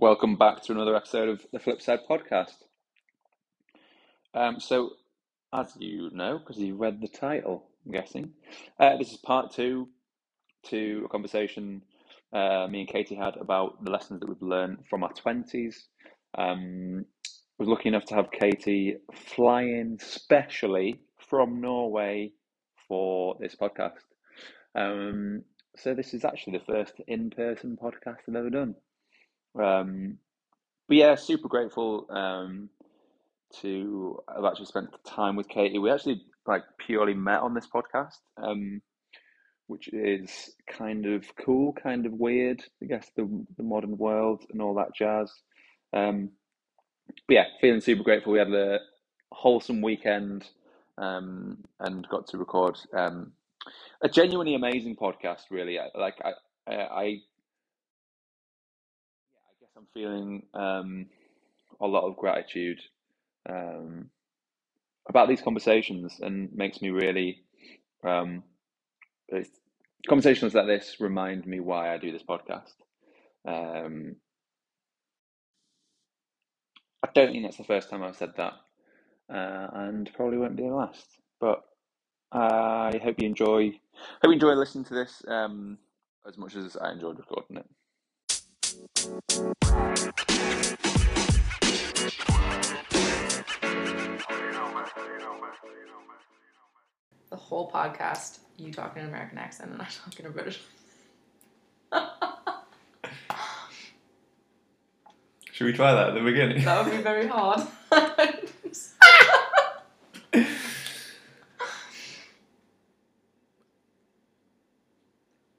Welcome back to another episode of the Flipside podcast. Um, so, as you know, because you read the title, I'm guessing, uh, this is part two to a conversation uh, me and Kaity had about the lessons that we've learned from our 20s. Um, I was lucky enough to have Kaity fly in specially from Norway for this podcast. Um, so, this is actually the first in person podcast I've ever done. Um, but yeah, super grateful um, to have actually spent time with Kaity. We actually like purely met on this podcast, um, which is kind of cool, kind of weird. I guess the the modern world and all that jazz. Um, but yeah, feeling super grateful. We had a wholesome weekend um, and got to record um, a genuinely amazing podcast. Really, like I, I I'm feeling um, a lot of gratitude um, about these conversations and makes me really um, conversations like this remind me why I do this podcast. Um, I don't think that's the first time I've said that, uh, and probably won't be the last. But I hope you enjoy. Hope you enjoy listening to this um, as much as I enjoyed recording it. The whole podcast, you talking an American accent and I talking a British. Should we try that at the beginning? That would be very hard.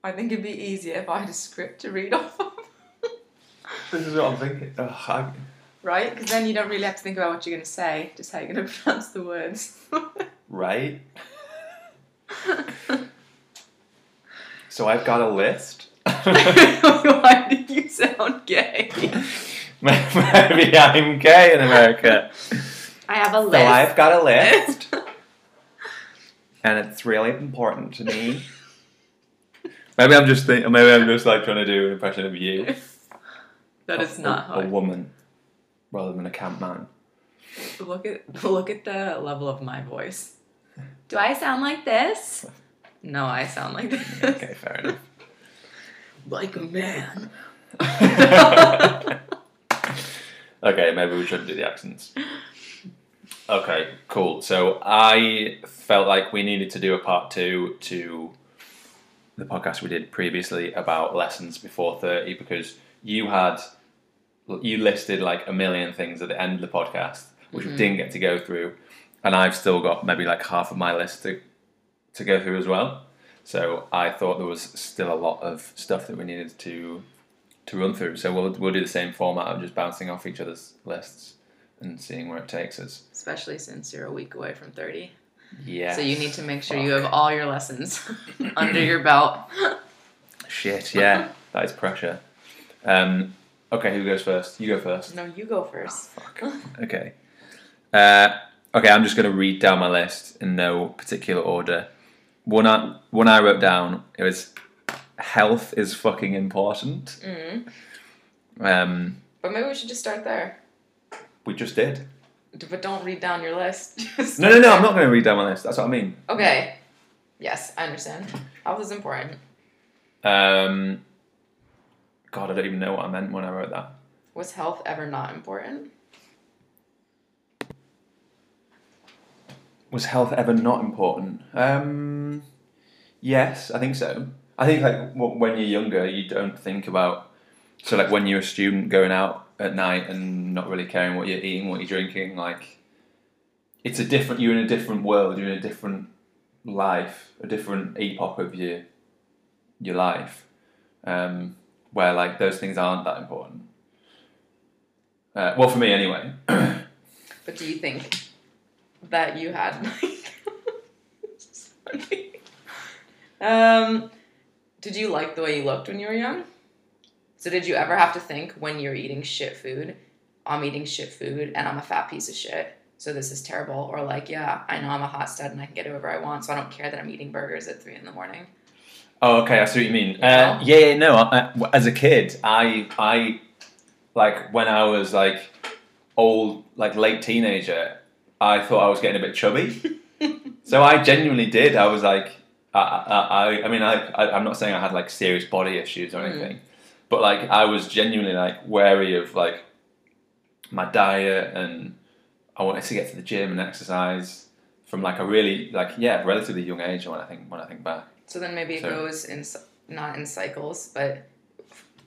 I think it'd be easier if I had a script to read off of. This is what I'm thinking. Ugh, I... Right? Because then you don't really have to think about what you're going to say, just how you're going to pronounce the words. right? so I've got a list. Why did you sound gay? Maybe I'm gay in America. I have a list. So I've got a list. and it's really important to me. Maybe I'm just think- maybe I'm just like trying to do an impression of you. That is not a, a woman rather than a camp man. Look at look at the level of my voice. Do I sound like this? No, I sound like this. Okay, fair enough. Like a man. okay, maybe we shouldn't do the accents. Okay, cool. So I felt like we needed to do a part two to the podcast we did previously about lessons before 30 because you had you listed like a million things at the end of the podcast which we didn't get to go through and I've still got maybe like half of my list to to go through as well. So I thought there was still a lot of stuff that we needed to to run through. So we'll we'll do the same format of just bouncing off each other's lists and seeing where it takes us. Especially since you're a week away from 30. Yeah. So you need to make sure you have all your lessons under your belt. Shit, yeah. that is pressure. Um, okay, who goes first? You go first. No, you go first. Fuck. Okay. Uh, okay, I'm just going to read down my list in no particular order. One I, one I wrote down, it was health is fucking important. Mm. Um, But maybe we should just start there. we just did. But don't read down your list. No, no, no, there. I'm not going to read down my list. That's what I mean. Okay. Yes, I understand. Health is important. Um, God, I don't even know what I meant when I wrote that. Was health ever not important? Was health ever not important? Um, yes, I think so. I think like when you're younger, you don't think about. So like when you're a student going out at night and not really caring what you're eating, what you're drinking, like it's a different. You're in a different world. You're in a different life, a different epoch of your your life, um, where like those things aren't that important. Uh, well, for me anyway. But do you think that you had like Um did you like the way you looked when you were young? So did you ever have to think when you're eating shit food, I'm eating shit food and I'm a fat piece of shit. So this is terrible. Or like, yeah, I know I'm a hot stud and I can get whoever I want, so I don't care that I'm eating burgers at three in the morning. Oh, okay. I see what you mean. Yeah. Uh, yeah, yeah, no. I, I- as a kid, I, I, like when I was like old, like late teenager, I thought I was getting a bit chubby. so I genuinely did. I was like, I, I, I mean, I, I, I'm not saying I had like serious body issues or Mm. anything, but like I was genuinely like wary of like my diet and I wanted to get to the gym and exercise from like a really like yeah relatively young age when I think when I think back. So then maybe it So- goes in not in cycles, but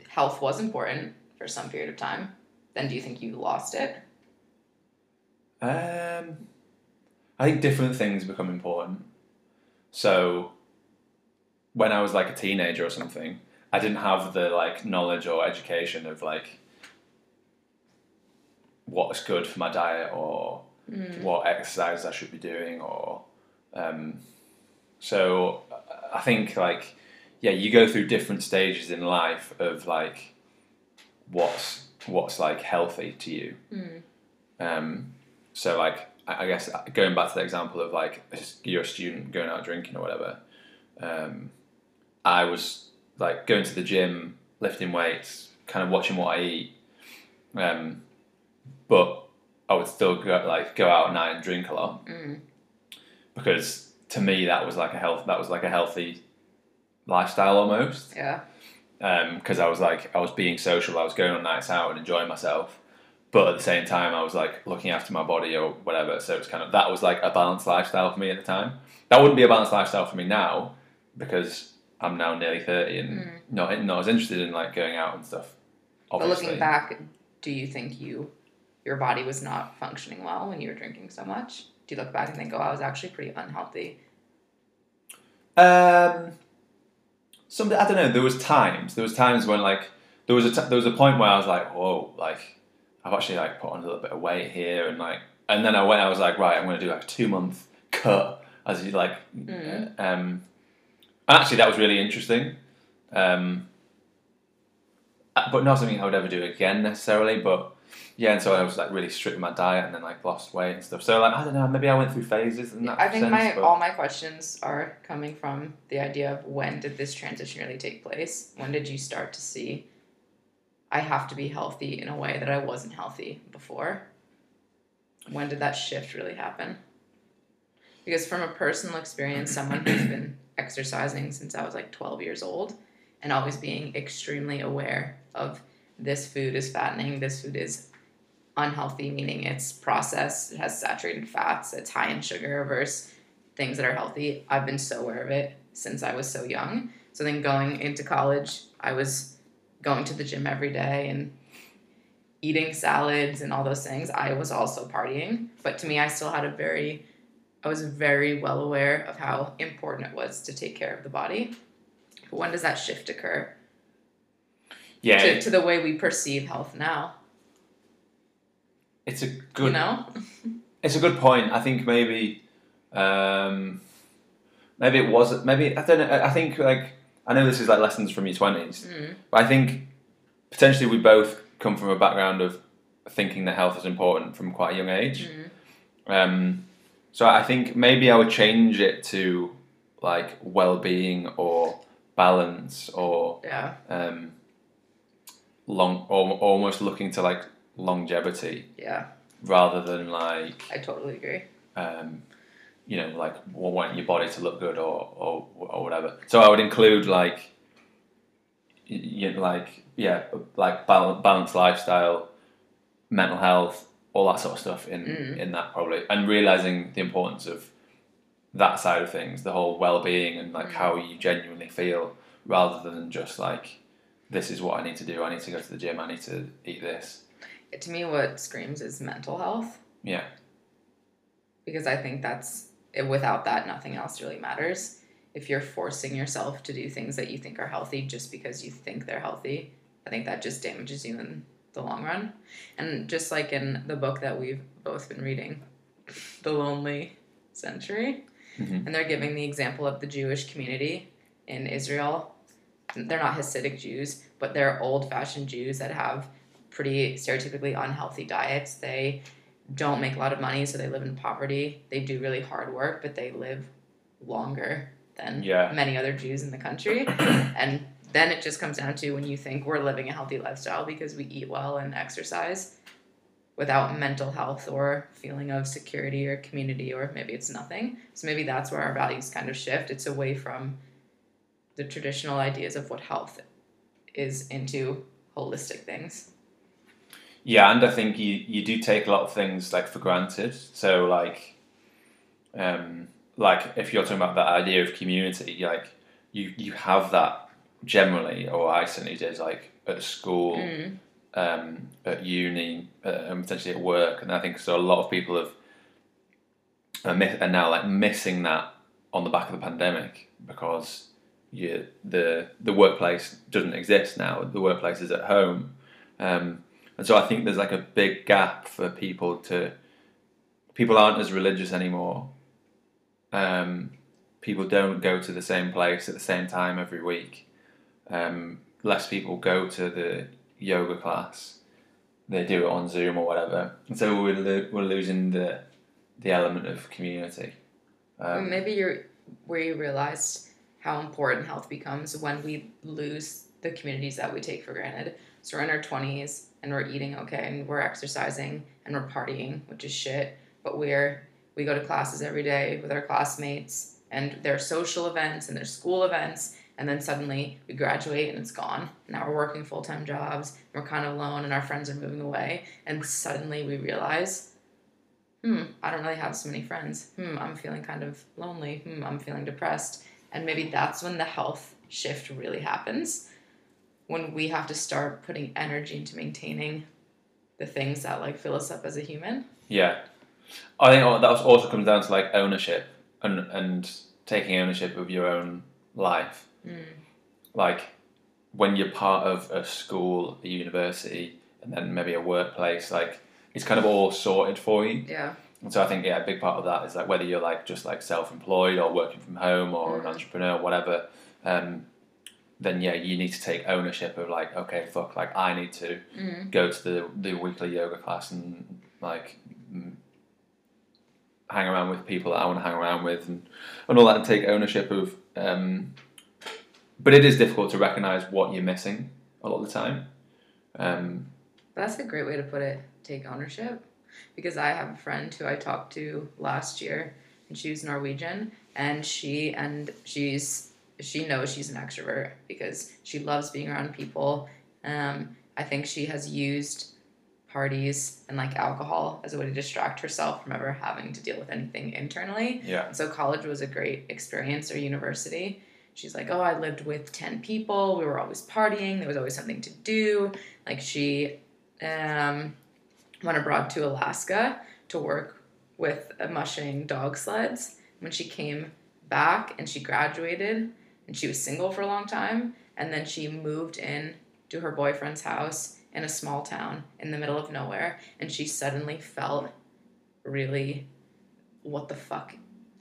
health was important for some period of time. Then do you think you lost it? Um, I think different things become important. So, when I was like a teenager or something, I didn't have the like knowledge or education of like what's good for my diet or what exercises I should be doing or um, so I think like yeah you go through different stages in life of like what's what's like healthy to you um, so like I I guess going back to the example of like you're a student going out drinking or whatever um, I was like going to the gym lifting weights kind of watching what I eat um, but I would still go like go out at night and drink a lot Mm. because to me that was like a health that was like a healthy lifestyle almost Yeah. Um, because I was like I was being social I was going on nights out and enjoying myself but at the same time I was like looking after my body or whatever so it's kind of that was like a balanced lifestyle for me at the time that wouldn't be a balanced lifestyle for me now because I'm now nearly 30 and hmm. not, not as interested in like going out and stuff But looking back, do you think you your body was not functioning well when you were drinking so much? Do you look back and think, oh, I was actually pretty unhealthy? Um, some I don't know. There was times. There was times when like there was a t- there was a point where I was like, whoa, like I've actually like put on a little bit of weight here, and like, and then I went. I was like, right, I'm going to do like a two month cut as you like. Mm. Um, and actually, that was really interesting. Um, uh, but not something I would ever do again necessarily. But yeah, and so I was like really strict with my diet, and then like lost weight and stuff. So like I don't know. Maybe I went through phases that I think sense. my but- all my questions are coming from the idea of when did this transition really take place? When did you start to see I have to be healthy in a way that I wasn't healthy before? When did that shift really happen? Because from a personal experience, someone who's been exercising since I was like 12 years old and always being extremely aware of this food is fattening, this food is unhealthy, meaning it's processed, it has saturated fats, it's high in sugar versus things that are healthy. I've been so aware of it since I was so young. So then going into college, I was going to the gym every day and eating salads and all those things. I was also partying, but to me, I still had a very, I was very well aware of how important it was to take care of the body. But when does that shift occur yeah, to, to the way we perceive health now? It's a good You know? It's a good point. I think maybe, um, maybe it was. Maybe I don't know. I think like I know this is like lessons from your twenties, Mm. but I think potentially we both come from a background of thinking that health is important from quite a young age. Mm. Um, so I think maybe I would change it to like well-being or balance or Yeah. um, long or almost looking to like longevity Yeah. rather than like I totally agree. um, you know, like wanting your body to look good or, or, or whatever. So I would include like, you know, like yeah, like bal- balanced lifestyle, mental health, all that sort of stuff in Mm. in that probably, and realizing the importance of that side of things, the whole well being and like Mm. how you genuinely feel, rather than just like this is what I need to do. I need to go to the gym. I need to eat this. To me, what screams is mental health. Yeah. Because I think that's, without that, nothing else really matters. If you're forcing yourself to do things that you think are healthy just because you think they're healthy, I think that just damages you in the long run. And just like in the book that we've both been reading, The Lonely Century, Mhm. and they're giving the example of the Jewish community in Israel. They're not Hasidic Jews, but they're old fashioned Jews that have pretty stereotypically unhealthy diets. They don't make a lot of money, so they live in poverty. They do really hard work, but they live longer than Yeah. many other Jews in the country. and then it just comes down to when you think we're living a healthy lifestyle because we eat well and exercise without mental health or feeling of security or community or maybe it's nothing so maybe that's where our values kind of shift it's away from the traditional ideas of what health is into holistic things Yeah, and I think you, you do take a lot of things like for granted. So like, um, like if you're talking about that idea of community, like you you have that generally, or I certainly did, like at school, Mm. um, at uni, uh, and potentially at work, and I think so. A lot of people have are, mi- are now like missing that on the back of the pandemic because you the the workplace doesn't exist now. The workplace is at home, um, and so I think there's like a big gap for people to. People aren't as religious anymore. Um, people don't go to the same place at the same time every week. Um, less people go to the yoga class. They do it on Zoom or whatever, and so we're lo- we're losing the the element of community. Um, maybe you're where you realized how important health becomes when we lose the communities that we take for granted. So we're in our twenties and we're eating okay and we're exercising and we're partying, which is shit. But we're we go to classes every day with our classmates and their social events and their school events and then suddenly we graduate and it's gone. Now we're working full time jobs, we're kind of alone and our friends are moving away and suddenly we realize hmm, I don't really have so many friends. Hmm, I'm feeling kind of lonely. Hmm, I'm feeling depressed. And maybe that's when the health shift really happens. When we have to start putting energy into maintaining the things that like fill us up as a human. Yeah, I think that also comes down to like ownership and and taking ownership of your own life. Mm. Like when you're part of a school, a university, and then maybe a workplace, like it's kind of all sorted for you. Yeah. And so I think yeah, a big part of that is like whether you're like just like self-employed or working from home or an Mm. entrepreneur, whatever. Um, then yeah, you need to take ownership of like okay, fuck, like I need to Mm. go to the the weekly yoga class and like hang around with people that I want to hang around with and, and all that and take ownership of um, but it is difficult to recognize what you're missing a lot of the time um, That's a great way to put it. Take ownership. Because I have a friend who I talked to last year and she's Norwegian and she and she's she knows she's an extrovert because she loves being around people. Um, I think she has used parties and like alcohol as a way to distract herself from ever having to deal with anything internally. yeah So college was a great experience or university. She's like, oh, I lived with 10 people. We were always partying. There was always something to do. Like she um, went abroad to Alaska to work with mushing dog sleds. When she came back and she graduated and she was single for a long time, and then she moved in to her boyfriend's house in a small town in the middle of nowhere, and she suddenly felt really, what the fuck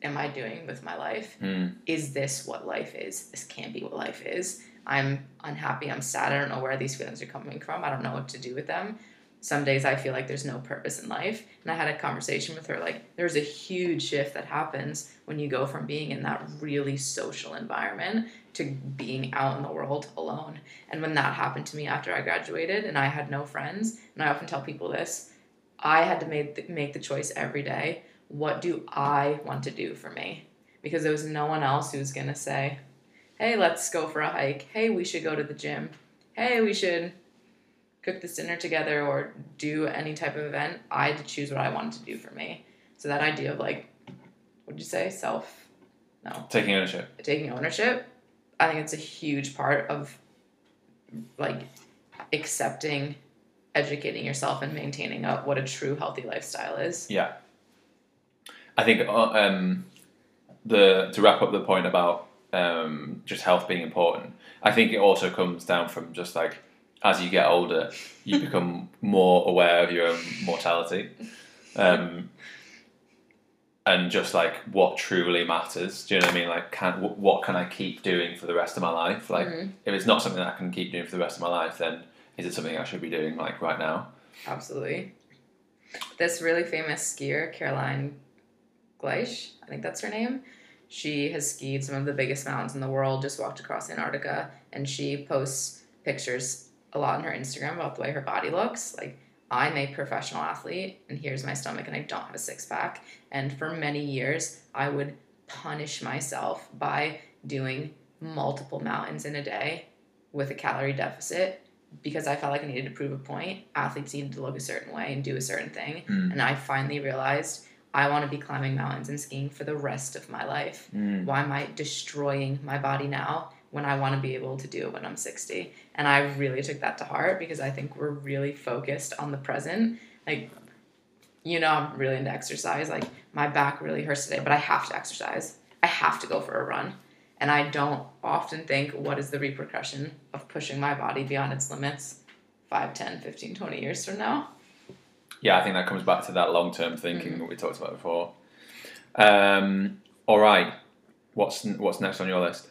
am I doing with my life? Mm. Is this what life is? This can't be what life is. I'm unhappy. I'm sad. I don't know where these feelings are coming from. I don't know what to do with them. Some days I feel like there's no purpose in life. And I had a conversation with her like, there's a huge shift that happens when you go from being in that really social environment to being out in the world alone. And when that happened to me after I graduated and I had no friends, and I often tell people this, I had to make the, make the choice every day. What do I want to do for me? Because there was no one else who was going to say, hey, let's go for a hike. Hey, we should go to the gym. Hey, we should cook this dinner together or do any type of event. I had to choose what I wanted to do for me. So that idea of like, what did you say? Self, no, taking ownership taking ownership. I think it's a huge part of like accepting, educating yourself, and maintaining a, what a true healthy lifestyle is. yeah I think uh, um, the to wrap up the point about um, just health being important I think it also comes down from just like as you get older you become more aware of your own mortality um, and just like what truly matters. Do you know what I mean? Like, can wh- what can I keep doing for the rest of my life? Like, Mhm. if it's not something that I can keep doing for the rest of my life, then is it something I should be doing like right now? Absolutely. This really famous skier, Caroline Gleich, I think that's her name. She has skied some of the biggest mountains in the world, just walked across Antarctica, and she posts pictures a lot on her Instagram about the way her body looks. Like, I'm a professional athlete, and here's my stomach, and I don't have a six pack. And for many years, I would punish myself by doing multiple mountains in a day with a calorie deficit because I felt like I needed to prove a point. Athletes needed to look a certain way and do a certain thing. Mm. And I finally realized I want to be climbing mountains and skiing for the rest of my life. Mm. Why am I destroying my body now when I want to be able to do it when I'm 60? And I really took that to heart because I think we're really focused on the present. Like, you know, I'm really into exercise. Like, my back really hurts today, but I have to exercise. I have to go for a run. And I don't often think, what is the repercussion of pushing my body beyond its limits 5, 10, 15, 20 years from now? Yeah, I think that comes back to that long term thinking that we talked about before. Um, all right, what's what's next on your list?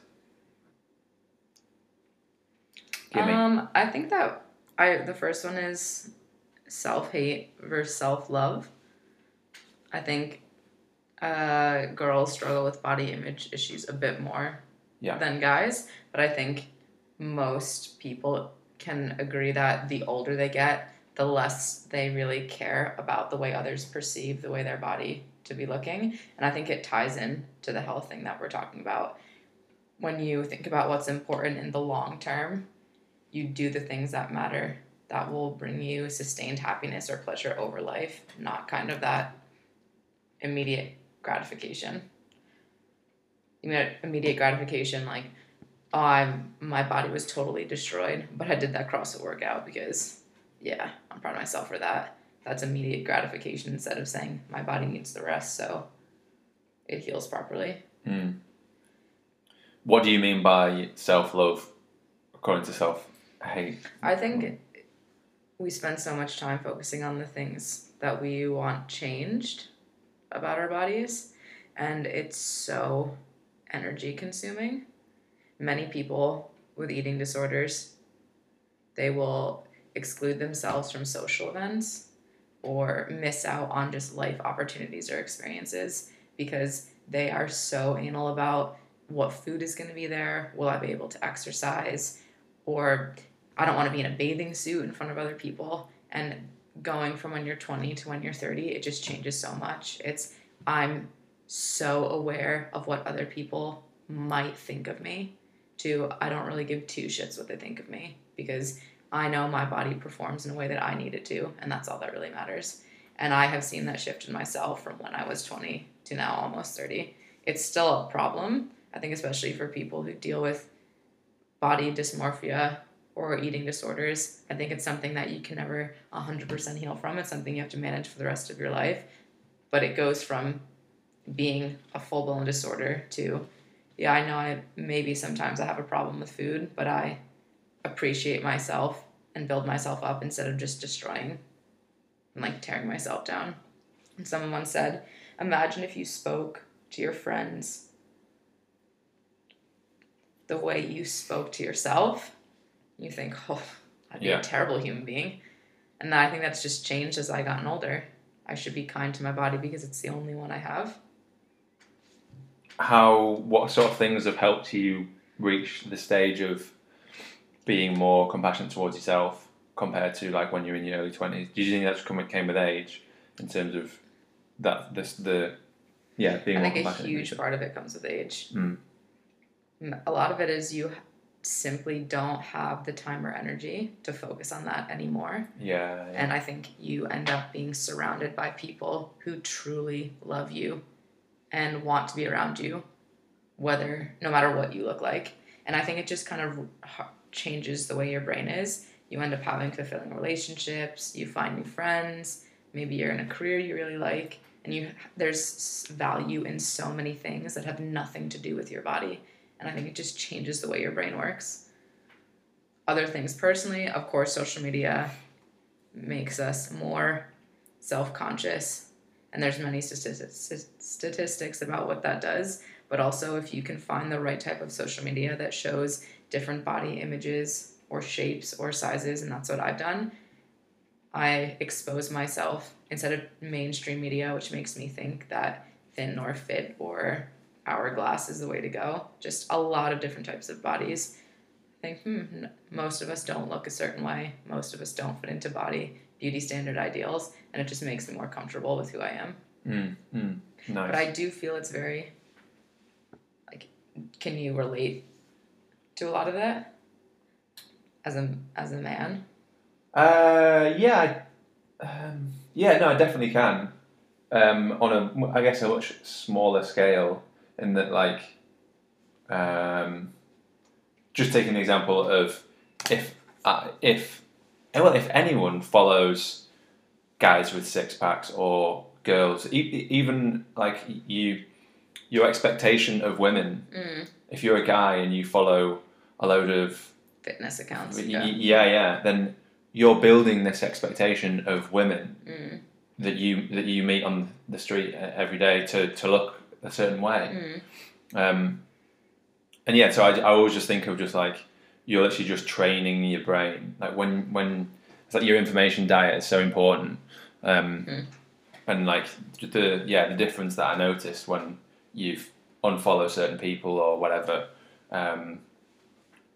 Give me. Um, I think that I the first one is self hate versus self love. I think uh, girls struggle with body image issues a bit more Yeah. than guys, but I think most people can agree that the older they get, the less they really care about the way others perceive the way their body to be looking. And I think it ties in to the health thing that we're talking about. When you think about what's important in the long term, you do the things that matter that will bring you sustained happiness or pleasure over life, not kind of that immediate gratification. Immediate gratification, like, oh, I'm, my body was totally destroyed, but I did that CrossFit workout because, yeah, I'm proud of myself for that. That's immediate gratification instead of saying my body needs the rest, so it heals properly. Mm. What do you mean by self love, according to self hate? I think we spend so much time focusing on the things that we want changed about our bodies, and it's so energy consuming. Many people with eating disorders, they will exclude themselves from social events or miss out on just life opportunities or experiences because they are so anal about what food is going to be there, will I be able to exercise, or I don't want to be in a bathing suit in front of other people. And going from when you're 20 to when you're 30, it just changes so much. It's, I'm so aware of what other people might think of me, to I don't really give two shits what they think of me because I know my body performs in a way that I need it to, and that's all that really matters. And I have seen that shift in myself from when I was 20 to now almost 30. It's still a problem, I think, especially for people who deal with body dysmorphia or eating disorders. I think it's something that you can never 100% heal from. It's something you have to manage for the rest of your life. But it goes from being a full blown disorder to, yeah, I know I maybe sometimes I have a problem with food, but I appreciate myself and build myself up instead of just destroying and like tearing myself down. And someone said, imagine if you spoke to your friends the way you spoke to yourself. You think, oh, I'd be Yeah. a terrible human being. And I think that's just changed as I've gotten older. I should be kind to my body because it's the only one I have. How, what sort of things have helped you reach the stage of being more compassionate towards yourself compared to like when you're in your early 20s? Do you think that's come, came with age in terms of that, this, the, yeah, being I think a huge part of it comes with age. Mm. A lot of it is you simply don't have the time or energy to focus on that anymore. Yeah, yeah. And I think you end up being surrounded by people who truly love you and want to be around you, whether no matter what you look like. And I think it just kind of changes the way your brain is. You end up having fulfilling relationships, you find new friends, maybe you're in a career you really like, and you there's value in so many things that have nothing to do with your body. And I think it just changes the way your brain works. Other things personally, of course, social media makes us more self-conscious and there's many statistics statistics about what that does but also if you can find the right type of social media that shows different body images or shapes or sizes and that's what I've done I expose myself instead of mainstream media which makes me think that thin or fit or hourglass is the way to go. Just a lot of different types of bodies. I think hmm, most of us don't look a certain way. Most of us don't fit into body beauty standard ideals, and it just makes me more comfortable with who I am. Mm, mm, nice. But I do feel it's very like can you relate to a lot of that as a as a man? Uh, yeah, I, um, yeah, no, I definitely can. Um, on a, I guess, a much smaller scale, in that, like, um, just taking the example of if, uh, if, well, if anyone follows guys with six packs or girls, e- even like you, your expectation of women. Mm. If you're a guy and you follow a load of Fitness accounts. Y- Yeah. yeah, yeah. Then you're building this expectation of women Mm. that you that you meet on the street uh, every day to, to look a certain way. Mm. Um, and yeah, so I, I always just think of just like you're literally just training your brain. Like when when it's like your information diet is so important. Um, Mm. And like the yeah the difference that I noticed when you've unfollow certain people or whatever. Um,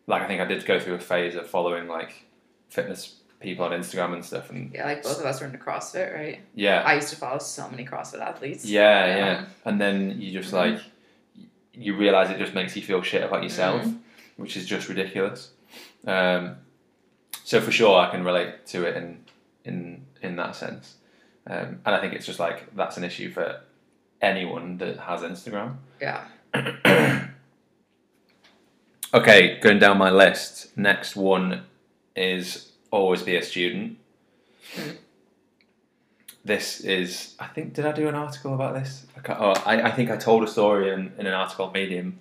like I think I did go through a phase of following like fitness people on Instagram and stuff, and Yeah, like both of us were into CrossFit, right? yeah, I used to follow so many CrossFit athletes. yeah, Yeah. yeah. And then you just Mhm. like you realize it just makes you feel shit about yourself, Mhm. which is just ridiculous. Um, so for sure, I can relate to it in in in that sense, um, and I think it's just like that's an issue for anyone that has Instagram. Yeah. Okay, going down my list. Next one is always be a student. Hmm. This is, I think, did I do an article about this? I, oh, I, I think I told a story in, in an article on Medium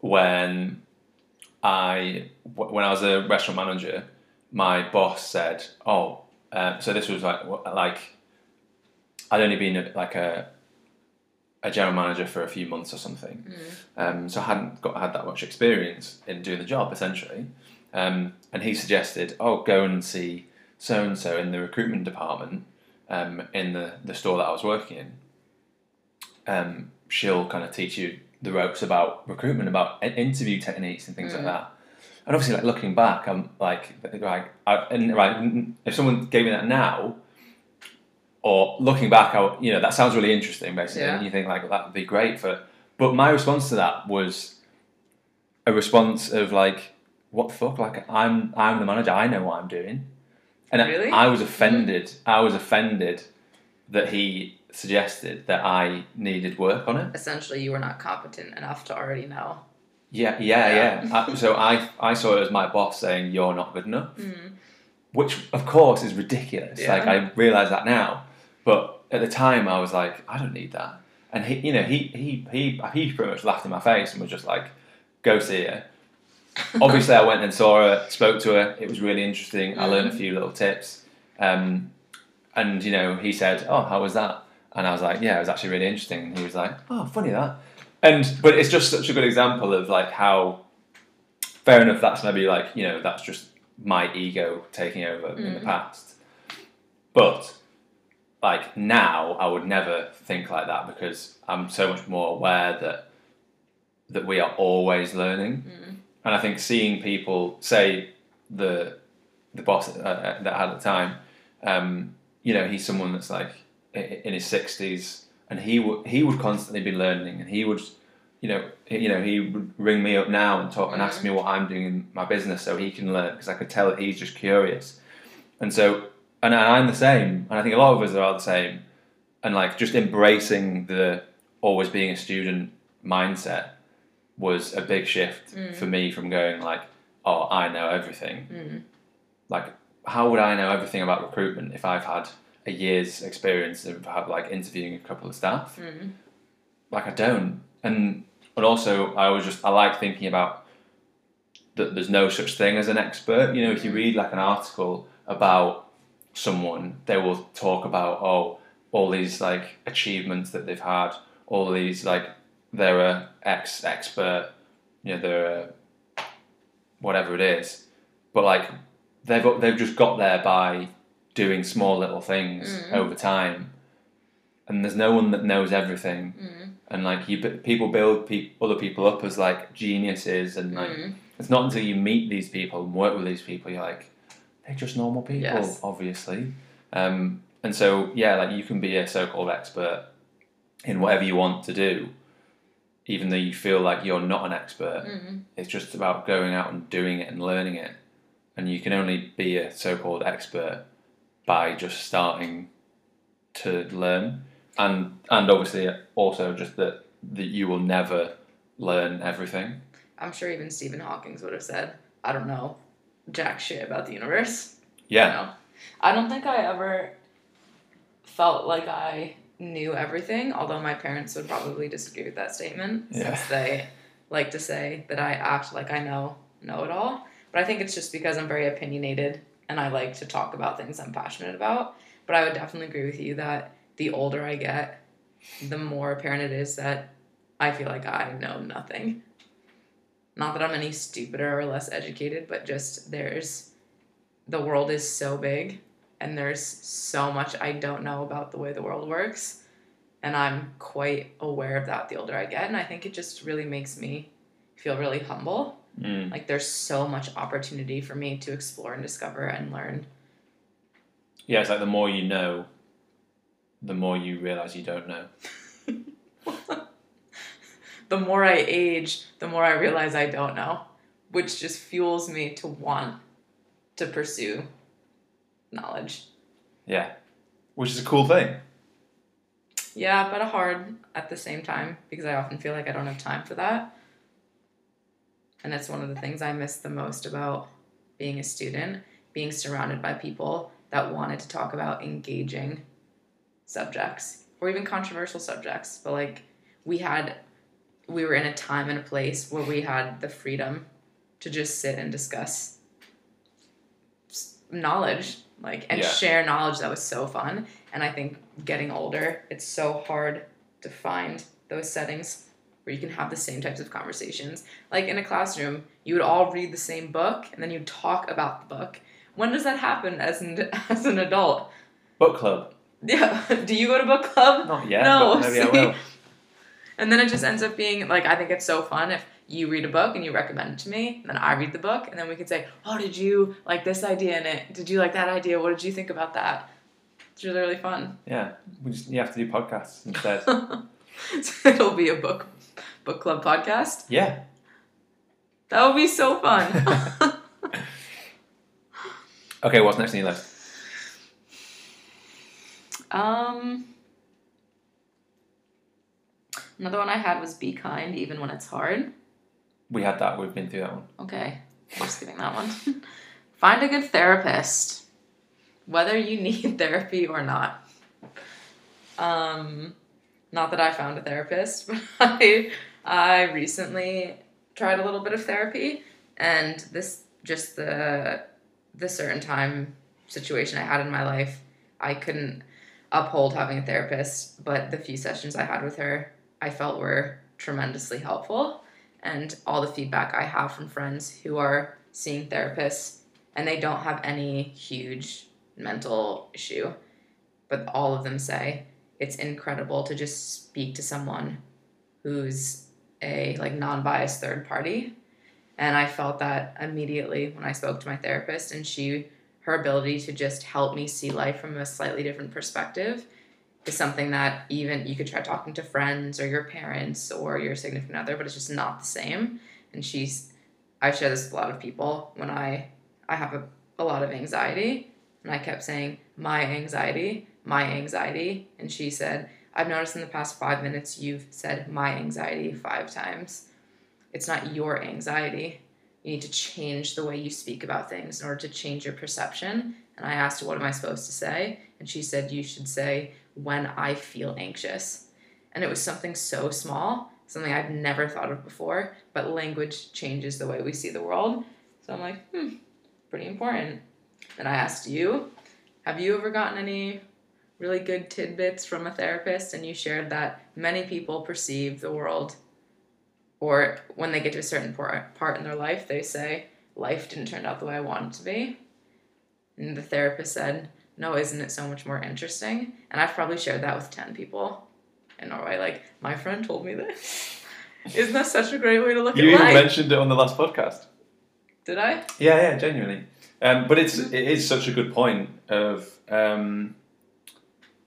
when I, w- when I was a restaurant manager, my boss said, "Oh, um, so this was like, like, I'd only been a, like a, a general manager for a few months or something, Mm. um, so I hadn't got had that much experience in doing the job essentially. Um, and he suggested, "Oh, go and see so and so in the recruitment department um, in the, the store that I was working in. Um, she'll kind of teach you the ropes about recruitment, about interview techniques and things like Mm. that." And obviously, like looking back, I'm like, like, I, and right, if someone gave me that now, or looking back, I, you know, that sounds really interesting, basically. Yeah. And you think like that would be great for, but my response to that was a response of like, what the fuck? Like, I'm I'm the manager. I know what I'm doing, and I- Really? I, was offended. I was offended that he suggested that I needed work on it. Essentially, you were not competent enough to already know. Yeah, yeah, Yeah. yeah. I, so I I saw it as my boss saying you're not good enough. Mm. which of course is ridiculous. Yeah. Like I realise that now, but at the time I was like, I don't need that. And he, you know, he he he he pretty much laughed in my face and was just like, "Go see her." Obviously, I went and saw her, spoke to her. It was really interesting. I learned a few little tips, um, and you know, he said, "Oh, how was that?" And I was like, "Yeah, it was actually really interesting." And he was like, "Oh, funny that." And but it's just such a good example of like how fair enough. That's maybe like you know that's just my ego taking over in the Mm. past. But like now, I would never think like that because I'm so much more aware that that we are always learning. Mm. And I think seeing people say the the boss uh, that I had at the time, um, you know, he's someone that's like in his sixties, and he would he would constantly be learning, and he would, you know, he- you know, he would ring me up now and talk and ask me what I'm doing in my business so he can learn because I could tell that he's just curious, and so and I'm the same, and I think a lot of us are the same, and like just embracing the always being a student mindset was a big shift Mm. for me from going like, oh, I know everything. Mm. Like, how would I know everything about recruitment if I've had a year's experience of have, like interviewing a couple of staff? Mm. Like, I don't. And and also, I was just I like thinking about that. There's no such thing as an expert. You know, if you read like an article about someone, they will talk about oh, all these like achievements that they've had, all these like they're a ex expert, you know, they're a whatever it is, but like they've they've just got there by doing small little things Mm. over time, and there's no one that knows everything. Mm. and like you people build pe- other people up as like geniuses, and like Mm. it's not until you meet these people and work with these people you're like they're just normal people, Yes. obviously. Um, and so yeah, like you can be a so-called expert in whatever you want to do, even though you feel like you're not an expert. Mm. It's just about going out and doing it and learning it. And you can only be a so called expert by just starting to learn. And and obviously also just that that you will never learn everything. I'm sure even Stephen Hawking would have said, I don't know jack shit about the universe. Yeah. You know? I don't think I ever felt like I knew everything, although my parents would probably disagree with that statement Yeah. since they like to say that I act like I know know it all. But I think it's just because I'm very opinionated and I like to talk about things I'm passionate about. But I would definitely agree with you that the older I get, the more apparent it is that I feel like I know nothing. Not that I'm any stupider or less educated, but just there's the world is so big and there's so much I don't know about the way the world works. And I'm quite aware of that the older I get. And I think it just really makes me feel really humble. Mm. Like there's so much opportunity for me to explore and discover and learn. Yeah, it's like the more you know, the more you realise you don't know. the more I age, the more I realize I don't know, which just fuels me to want to pursue knowledge. Yeah. Which is a cool thing. Yeah, but a hard at the same time because I often feel like I don't have time for that. And that's one of the things I miss the most about being a student, being surrounded by people that wanted to talk about engaging subjects or even controversial subjects. But like we had, we were in a time and a place where we had the freedom to just sit and discuss knowledge like and Yeah. share knowledge that was so fun. And i think getting older it's so hard to find those settings where you can have the same types of conversations. Like in a classroom you would all read the same book and then you talk about the book. When does that happen as an as an adult? Book club. yeah. Do you go to book club? Not yet, No, maybe I will. and then it just ends up being like I think it's so fun if you read a book and you recommend it to me, and then I read the book, and then we could say, "Oh, did you like this idea in it? Did you like that idea? What did you think about that?" It's really really fun. Yeah. We just, you have to do podcasts instead. so it'll be a book book club podcast. yeah. That would be so fun. Okay, what's next on your list? um, another one I had was be kind even when it's hard. We had that, we've been through that one. Okay, I'm just giving that one. Find a good therapist, whether you need therapy or not. Um, not that I found a therapist, but I I recently tried a little bit of therapy, and this just the the certain time situation I had in my life, I couldn't uphold having a therapist, but the few sessions I had with her, I felt were tremendously helpful and all the feedback I have from friends who are seeing therapists and they don't have any huge mental issue, but all of them say it's incredible to just speak to someone who's a like non-biased third party. And I felt that immediately when I spoke to my therapist and she her ability to just help me see life from a slightly different perspective is something that even you could try talking to friends or your parents or your significant other, but it's just not the same. And she's, I share this with a lot of people when I, I have a, a lot of anxiety, and I kept saying my anxiety, my anxiety, and she said, I've noticed in the past five minutes you've said my anxiety five times. It's not your anxiety. You need to change the way you speak about things in order to change your perception. And I asked her, What am I supposed to say? And she said, You should say, When I feel anxious. And it was something so small, something I've never thought of before, but language changes the way we see the world. So I'm like, Hmm, pretty important. And I asked you, Have you ever gotten any really good tidbits from a therapist? And you shared that many people perceive the world or when they get to a certain part, in their life, they say, Life didn't turn out the way I wanted to be. And the therapist said, No, isn't it so much more interesting? And I've probably shared that with 10 people. in Norway. Like my friend told me this. Isn't that such a great way to look at it? You at even life? mentioned it on the last podcast. Did I? Yeah, yeah, genuinely. Um, but it's it is such a good point of um,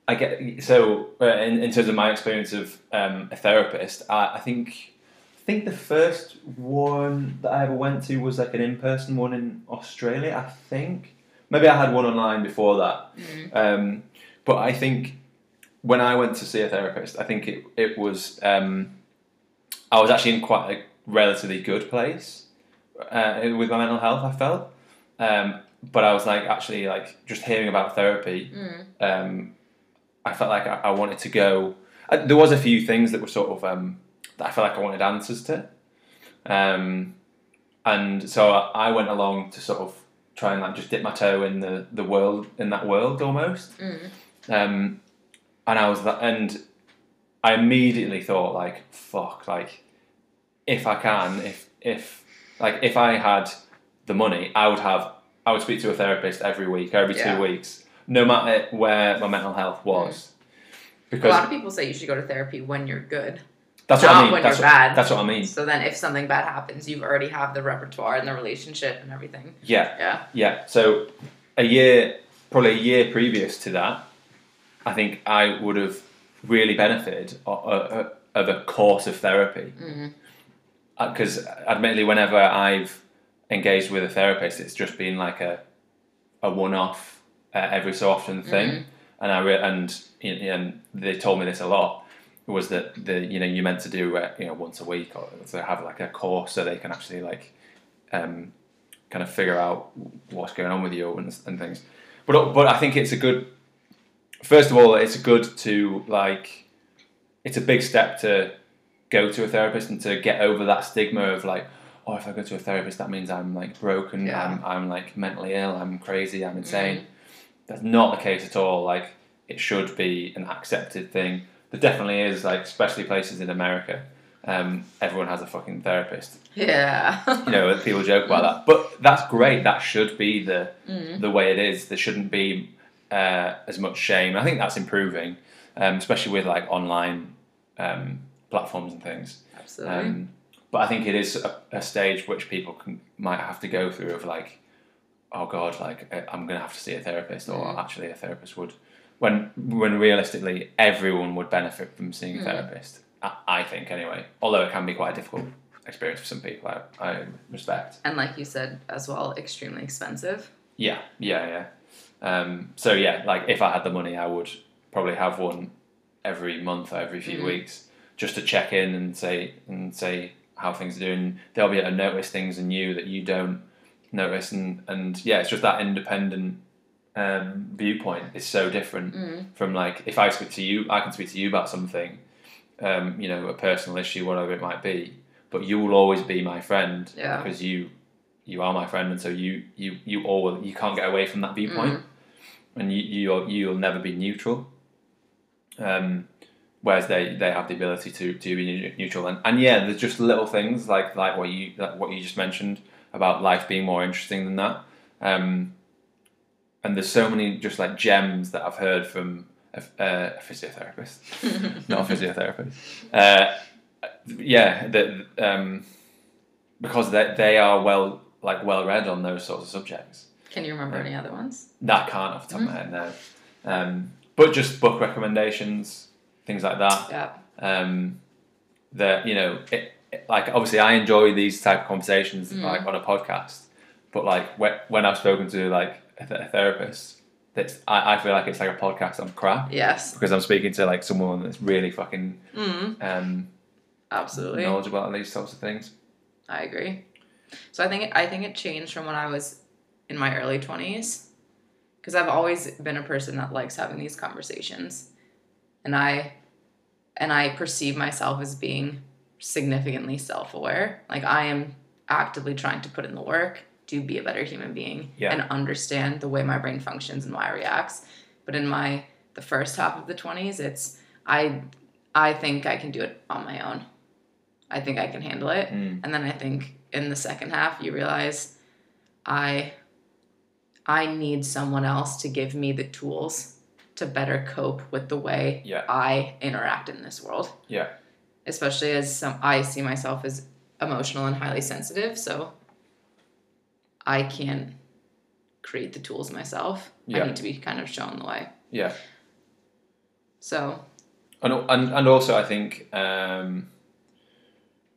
I get so uh, in, in terms of my experience of um, a therapist, I, I think I think the first one that I ever went to was like an in person one in Australia. I think maybe I had one online before that, Mm. um, but I think when I went to see a therapist, I think it it was um, I was actually in quite a relatively good place uh, with my mental health. I felt, um, but I was like actually like just hearing about therapy. Mm. Um, I felt like I, I wanted to go. Uh, there was a few things that were sort of um, that I felt like I wanted answers to, um, and so I, I went along to sort of try and like just dip my toe in the the world in that world almost. Mm. Um, and I was that, and I immediately thought like, fuck, like, if I can, if if like if I had the money, I would have, I would speak to a therapist every week, every Yeah. two weeks, no matter where my mental health was, A because lot of people say you should go to therapy when you're good. That's what I mean. when that's you're what, bad. That's what I mean. So then, if something bad happens, you've already have the repertoire and the relationship and everything. Yeah, Yeah. yeah. So a year, probably a year previous to that, I think I would have really benefited of a course of therapy. Because admittedly, whenever I've engaged with a therapist, it's just been like a a one off uh, every so often thing, Mhm. and I re- and and they told me this a lot was that the you know you're meant to do uh, you know once a week or to have like a course so they can actually like um, kind of figure out what's going on with you and, and things. But but I think it's a good. First of all, it's good to like. It's a big step to go to a therapist and to get over that stigma of like, oh, if I go to a therapist, that means I'm like broken. Yeah. I'm I'm like mentally ill. I'm crazy. I'm insane. Mm. That's not the case at all. Like it should be an accepted thing. There definitely is like, especially places in America. Um, everyone has a fucking therapist Yeah. you know, people joke about that, but that's great. That should be the Mm. the way it is. There shouldn't be uh, as much shame. I think that's improving, um, especially with like online um, platforms and things. Absolutely. Um, but I think it is a, a stage which people can, might have to go through of like, oh god, like I'm to have to see a therapist, or Mm. actually a therapist would. When when realistically everyone would benefit from seeing a Mm. therapist, I, I think anyway. Although it can be quite a difficult experience for some people, I, I respect. and like you said as well, extremely expensive. Yeah, yeah, yeah. Um, so yeah, like if I had the money, I would probably have one every month or every few Mhm. weeks just to check in and say and say how things are doing. They'll be able to notice things in you that you don't notice, and and yeah, it's just that independent um, viewpoint is so different Mm. from like if I speak to you, I can speak to you about something, um, you know, a personal issue, whatever it might be, but you will always be my friend Yeah. because you you are my friend, and so you you you all you can't get away from that viewpoint, and you you you'll never be neutral. Um, whereas they, they have the ability to, to be neutral, and, and yeah, there's just little things like like what you like what you just mentioned about life being more interesting than that. Um, and there's so many just like gems that I've heard from a, a physiotherapist, not a physiotherapist. Uh, yeah, that um, because they they are well like well read on those sorts of subjects. Can you remember any other ones? That I can't off the top of my head now. Um, but just book recommendations, things like that. Yeah. Um, that you know, it, it- like obviously I enjoy these type of conversations Mm. like on a podcast. But like when, when I've spoken to like a, th- a therapist, that's I, I feel like it's like a podcast on crap Yes. because I'm speaking to like someone that's really fucking Mm. um, Absolutely. knowledgeable on these sorts of things. I agree. So I think I think it changed from when I was in my early twenties, because I've always been a person that likes having these conversations, and I, and I perceive myself as being significantly self aware. Like I am actively trying to put in the work to be a better human being Yeah. and understand the way my brain functions and why it reacts. But in my the first half of the twenties, it's I I think I can do it on my own. I think I can handle it. Mm. And then I think in the second half you realize I I need someone else to give me the tools to better cope with the way Yeah. I interact in this world. Yeah. Especially as some I see myself as emotional and highly sensitive, so I can't create the tools myself. Yeah. I need to be kind of shown the way. Yeah. So And, and, and also, I think um,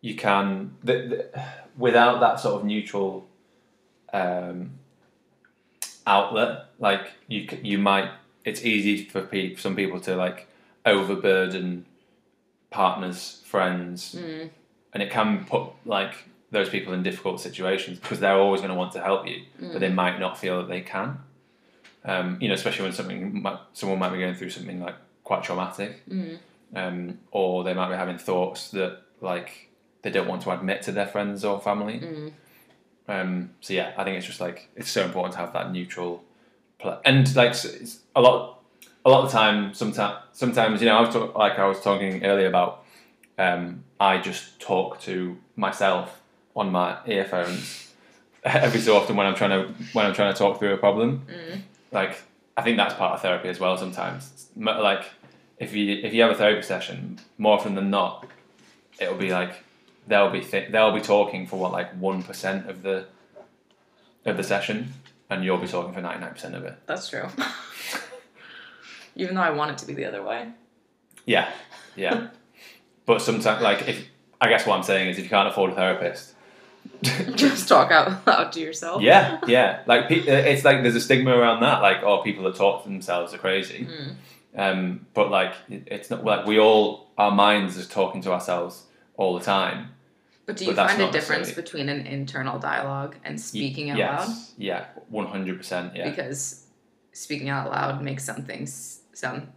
you can, the, the, without that sort of neutral um, outlet, like you, you might, it's easy for pe- some people to like overburden partners, friends, mm, and it can put like those people in difficult situations because they're always going to want to help you, but they might not feel that they can. Um, you know, especially when something might, someone might be going through something like quite traumatic, mm, um, or they might be having thoughts that like they don't want to admit to their friends or family. mm, Um, so yeah, I think it's just like it's so important to have that neutral, pl- and like it's a lot, a lot of the time. Sometimes, sometimes you know, I was talk- like I was talking earlier about. Um, I just talk to myself on my earphones every so often when I'm trying to when I'm trying to talk through a problem. mm. Like I think that's part of therapy as well. Sometimes, like if you if you have a therapy session, more often than not, it'll be like they'll be th- they'll be talking for what like one percent of the of the session, and you'll be talking for ninety nine percent of it. That's true. Even though I want it to be the other way. Yeah, yeah. but sometimes, like if I guess what I'm saying is, if you can't afford a therapist, Just talk out loud to yourself. yeah, yeah. Like it's like there's a stigma around that. Like, oh, people that talk to themselves are crazy. Mm. Um, but like it's not like we all our minds is talking to ourselves all the time. But do you But find a difference between an internal dialogue and Y- speaking out yes, loud? Yeah, one hundred percent. Yeah, Because speaking out loud makes some things sound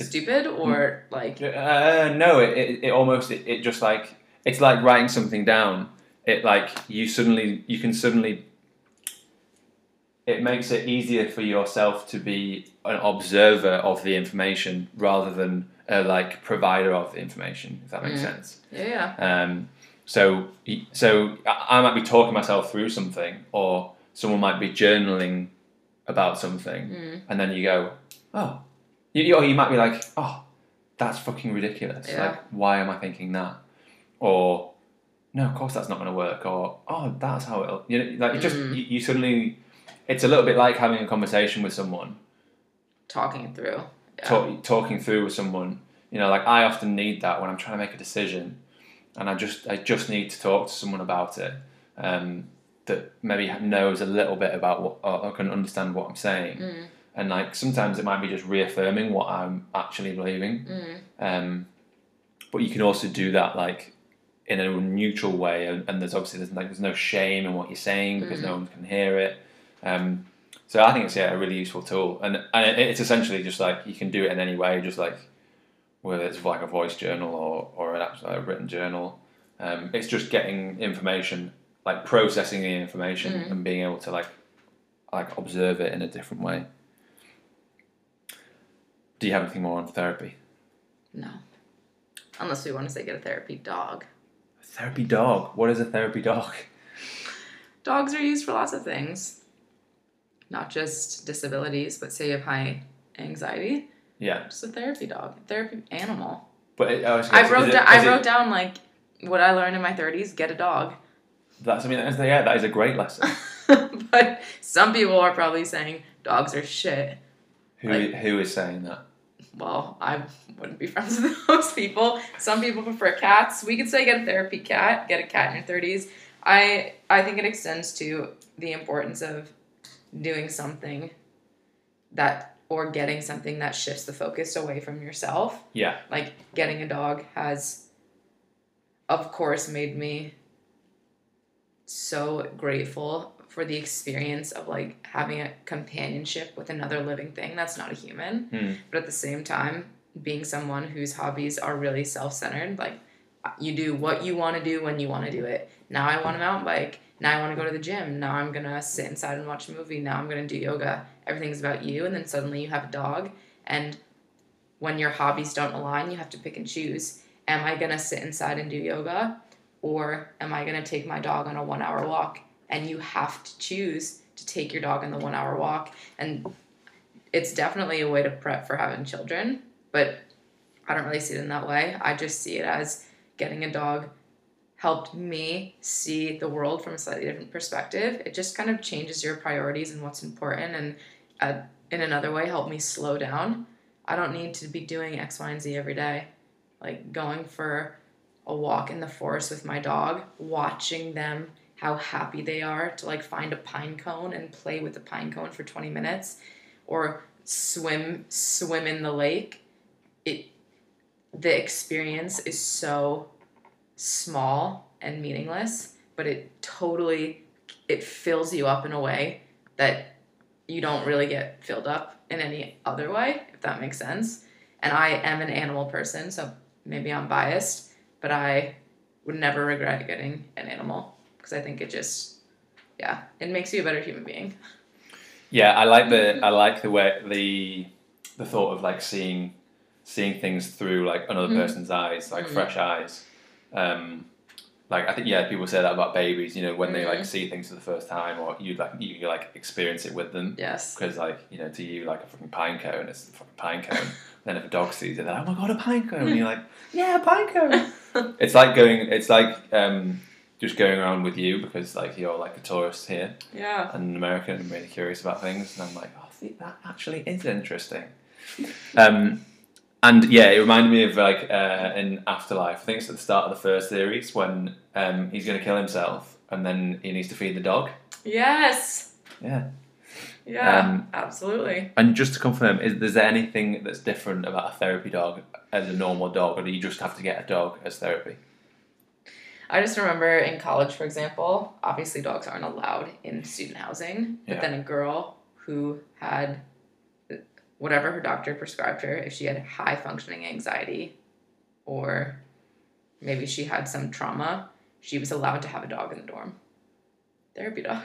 stupid or like uh, no, it, it, it almost it, it just like it's like writing something down. It like you suddenly you can suddenly. It makes it easier for yourself to be an observer of the information rather than a like provider of the information. If that makes Mm. sense. yeah. Um, so, so I I might be talking myself through something, or someone might be journaling about something, Mm. and then you go, "Oh," you, you, or you might be like, "Oh, that's fucking ridiculous! Yeah. Like, why am I thinking that?" Or, "No, of course that's not going to work." Or, "Oh, that's how it'll." You know, like it just Mm. you, you suddenly, it's a little bit like having a conversation with someone, Talking through. Yeah. talk, talking through with someone. You know, like I often need that when I'm trying to make a decision, and I just I just need to talk to someone about it um, that maybe knows a little bit about what or, can understand what I'm saying. Mm. And like sometimes it might be just reaffirming what I'm actually believing. Mm. Um, but you can also do that like in a neutral way, and, and there's obviously there's like there's no shame in what you're saying because no one can hear it. Um, so I think it's yeah a really useful tool, and and it, it's essentially just like you can do it in any way, just like whether it's like a voice journal or or an actual like, written journal. Um, it's just getting information, like processing the information Mm. and being able to like like observe it in a different way. Do you have anything more on therapy? No. Unless we want to say get a therapy dog. Therapy dog. What is a therapy dog? Dogs are used for lots of things. Not just disabilities, but say you have high anxiety, Yeah, just a therapy dog, therapy animal. but it, I, was I wrote it- down, I is it- wrote down like what I learned in my 30s, get a dog. That's I mean that's, yeah that is a great lesson. but some people are probably saying dogs are shit. Who Like- who is saying that? Well, I wouldn't be friends with those people. Some people prefer cats. We could say get a therapy cat, get a cat in your thirties. I I think it extends to the importance of doing something that or getting something that shifts the focus away from yourself. Yeah, Like getting a dog has of course made me so grateful for the experience of like having a companionship with another living thing that's not a human. Hmm. but at the same time being someone whose hobbies are really self-centered like you do what you want to do when you want to do it. Now i want to mountain bike. Now i want to go to the gym. Now i'm gonna sit inside and watch a movie. Now i'm gonna do yoga. Everything's about you and then suddenly you have a dog. And when your hobbies don't align you have to pick and choose. Am i gonna sit inside and do yoga or am i gonna take my dog on a one hour walk and you have to choose to take your dog on the one hour walk and it's definitely a way to prep for having children, but I don't really see it in that way. I just see it as getting a dog helped me see the world from a slightly different perspective. It just kind of changes your priorities and what's important, and uh, in another way, helped me slow down. I don't need to be doing X, Y, and Z every day. Like going for a walk in the forest with my dog, watching them how happy they are to like find a pine cone and play with the pine cone for 20 minutes or swim swim in the lake. It the experience is so small and meaningless, but it totally it fills you up in a way that you don't really get filled up in any other way, if that makes sense. And I am an animal person, so maybe I'm biased, but I would never regret getting an animal because I think it just yeah, it makes you a better human being. Yeah, I like the I like the way the the thought of like seeing seeing things through like another Mhm. person's eyes, like Mhm. fresh eyes. Um, like I think yeah, people say that about babies. You know, when they like Mhm. see things for the first time, or you like you like experience it with them. Yes. Because like you know, to you like a fucking pine cone, it's a fucking pine cone. then if a dog sees it, they're like, oh my god, a pine cone. And you're like, yeah, a pine cone. it's like going. It's like um, just going around with you because like you're like a tourist here Yeah. and an American and really curious about things, and I'm like, oh, see, that actually is interesting. Um, and yeah, it reminded me of like uh, in Afterlife. I think it's at the start of the first series when um, he's going to kill himself, and then he needs to feed the dog. Yes. Yeah. Yeah. Um, absolutely. And just to confirm, is, is there anything that's different about a therapy dog as a normal dog, or do you just have to get a dog as therapy? I just remember in college, for example, obviously dogs aren't allowed in student housing, but Yeah. then a girl who had whatever her doctor prescribed her, if she had high functioning anxiety or maybe she had some trauma, she was allowed to have a dog in the dorm. Therapy dog.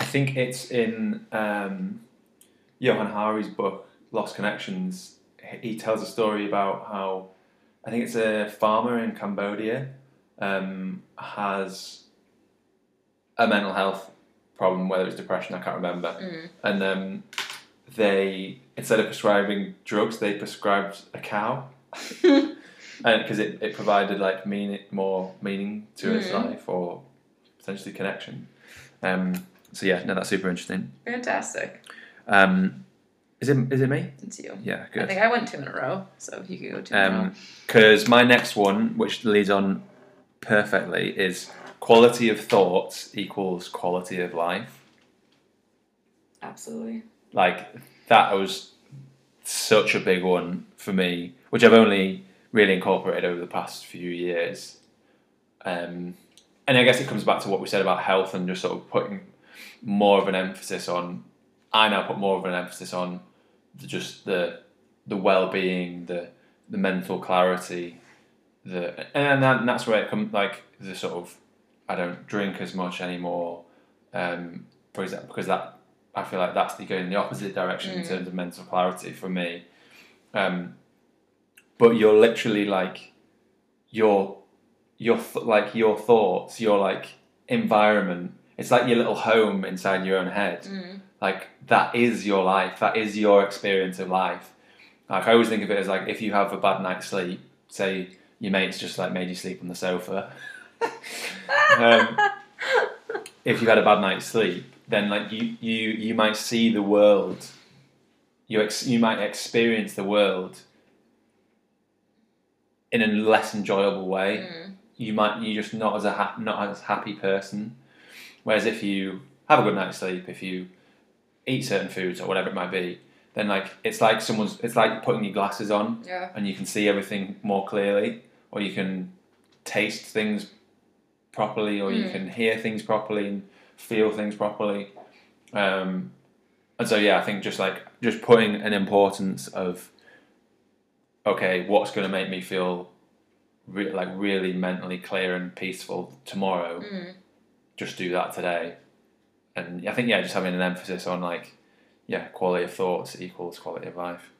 I think it's in um, Johan Hari's book Lost Connections. He tells a story about how I think it's a farmer in Cambodia um, has a mental health problem, whether it's depression, I can't remember, Mm. and um, they instead of prescribing drugs, they prescribed a cow. and because it, it provided like meaning more meaning to its Mhm. life or potentially connection um, so yeah no that's super interesting Fantastic. um, is it is it me It's you. yeah good. I think I went two in a row, so you could go two in a row. um because my next one which leads on perfectly is quality of thoughts equals quality of life Absolutely. like that was such a big one for me, which I've only really incorporated over the past few years. Um, and I guess it comes back to what we said about health and just sort of putting more of an emphasis on. I now put more of an emphasis on the, just the the well being, the the mental clarity, the and, that, and that's where it comes like the sort of I don't drink as much anymore. Um, for example, because that I feel like that's the going in the opposite direction in Mm. terms of mental clarity for me. Um, but you're literally like your your th- like your thoughts, your like environment. It's like your little home inside your own head. Mm. Like that is your life. That is your experience of life. Like I always think of it as like if you have a bad night's sleep, say your mate's just like made you sleep on the sofa. um, if you had a bad night's sleep, then like you you you might see the world. You ex- you might experience the world in a less enjoyable way. Mm. You might you just not as a ha- not as happy person. Whereas if you have a good night's sleep, if you eat certain foods or whatever it might be, then like it's like someone's it's like putting your glasses on Yeah. and you can see everything more clearly, or you can taste things properly, or you Mm. can hear things properly and feel things properly. Um, and so, yeah, I think just like just putting an importance of okay, what's going to make me feel re- like really mentally clear and peaceful tomorrow. Mm. Just do that today, and I think yeah, just having an emphasis on like yeah, quality of thoughts equals quality of life.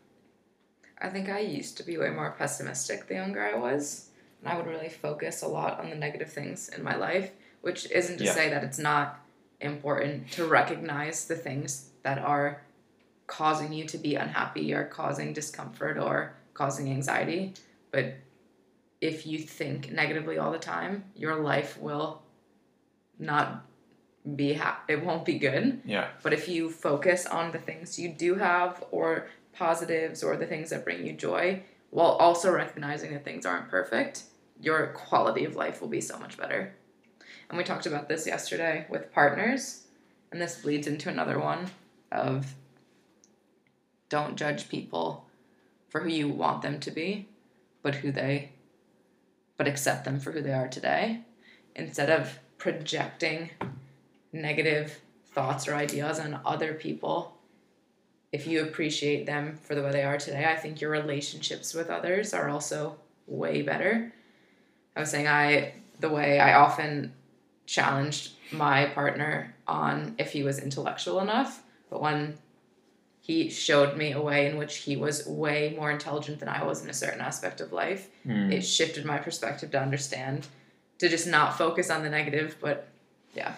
I think I used to be way more pessimistic the younger I was. And I would really focus a lot on the negative things in my life, which isn't to Yeah. say that it's not important to recognize the things that are causing you to be unhappy or causing discomfort or causing anxiety. But if you think negatively all the time, your life will not be ha- it won't be good. Yeah. But if you focus on the things you do have or positives or the things that bring you joy while also recognizing that things aren't perfect, your quality of life will be so much better. And we talked about this yesterday with partners, and this bleeds into another one of don't judge people for who you want them to be, but who they but accept them for who they are today instead of projecting negative thoughts or ideas on other people if you appreciate them for the way they are today i think your relationships with others are also way better i was saying i the way i often challenged my partner on if he was intellectual enough but when he showed me a way in which he was way more intelligent than i was in a certain aspect of life Mm. it shifted my perspective to understand to just not focus on the negative but yeah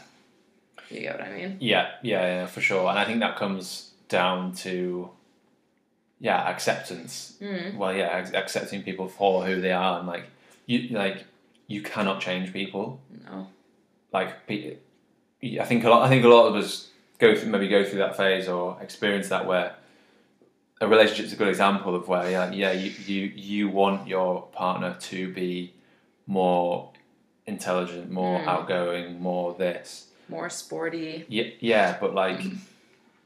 you get what i mean Yeah, yeah, yeah, for sure. And I think that comes down to, yeah, acceptance. mm. Well, yeah, ac- accepting people for who they are, and like you, like you cannot change people. no Like, pe- I think a lot. I think a lot of us go through maybe go through that phase or experience that where a relationship's a good example of where yeah, yeah, you you you want your partner to be more intelligent, more Mm. outgoing, more this. More sporty Yeah, yeah, but like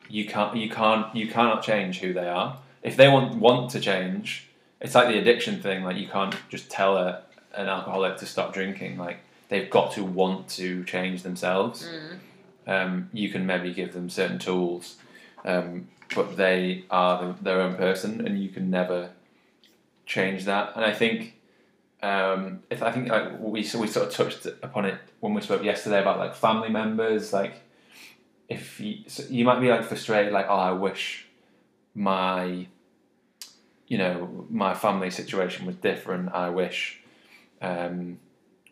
you can't, you can't, you cannot change who they are. If they want want to change, it's like the addiction thing. Like you can't just tell a, an alcoholic to stop drinking. Like they've got to want to change themselves. mm. Um, you can maybe give them certain tools, um, but they are the, their own person, and you can never change that. And I think. Um, if I think like we so we sort of touched upon it when we spoke yesterday about like family members, like if you, so you might be like frustrated, like, oh, I wish my, you know, my family situation was different. I wish um,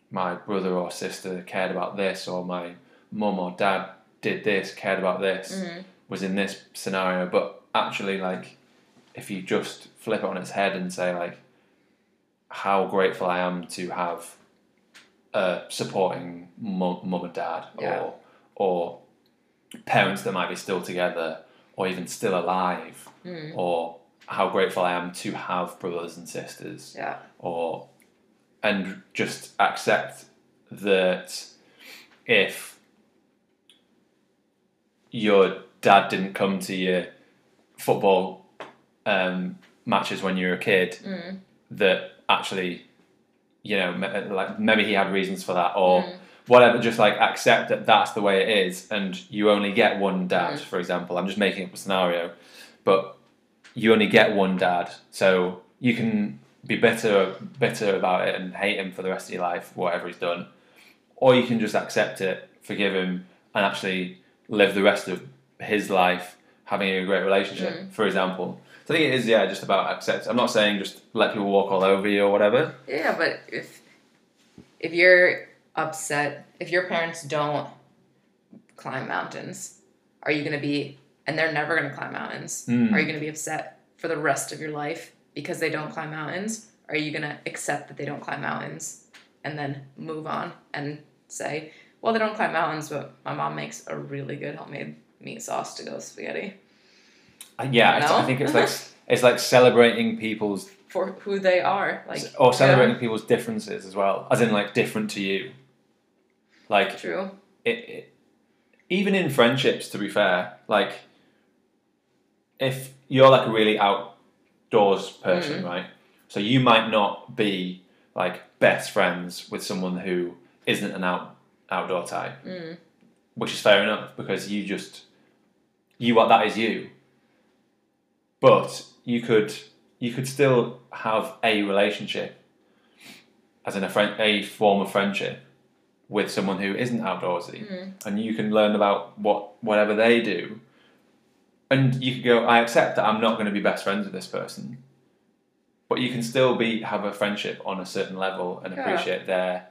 my brother or sister cared about this, or my mum or dad did this, cared about this, Mhm. was in this scenario. But actually, like, if you just flip it on its head and say, like, how grateful I am to have a supporting mum, mum and dad, Yeah. or or parents that might be still together or even still alive Mm. or how grateful I am to have brothers and sisters yeah or and just accept that if your dad didn't come to your football um, matches when you were a kid mm. that actually you know ma- like maybe he had reasons for that or Mm. whatever just like accept that that's the way it is and you only get one dad Mm. for example i'm just making up a scenario but you only get one dad so you can be bitter bitter about it and hate him for the rest of your life whatever he's done or you can just accept it forgive him and actually live the rest of his life having a great relationship Mm. for example so i think it is yeah just about accept i'm not saying just let people walk all over you or whatever. Yeah but if if you're upset if your parents don't climb mountains are you going to be and they're never going to climb mountains Mm. are you going to be upset for the rest of your life because they don't climb mountains? Are you going to accept that they don't climb mountains and then move on and say well they don't climb mountains but my mom makes a really good homemade meat sauce to go with spaghetti yeah No? i think it's like it's like celebrating people's for who they are like or celebrating people's differences as well as in like different to you. Like true. it, it, even in friendships to be fair like if you're like a really outdoors person right? So you might not be like best friends with someone who isn't an out outdoor type. Mm. which is fair enough because you just you are that is you but you could you could still have a relationship as in a friend a form of friendship with someone who isn't outdoorsy Mm. and you can learn about what whatever they do and you could go i accept that i'm not going to be best friends with this person but you can still be have a friendship on a certain level and Yeah. appreciate their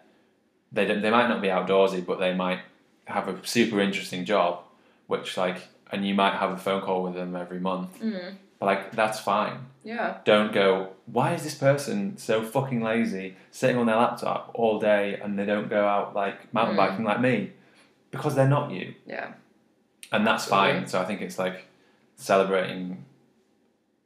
they don't, they might not be outdoorsy but they might have a super interesting job which like and you might have a phone call with them every month. Mm. Like that's fine. Yeah. Don't go. Why is this person so fucking lazy, sitting on their laptop all day, and they don't go out like mountain Mm. biking like me? Because they're not you, Yeah. and that's Absolutely. fine. So I think it's like celebrating,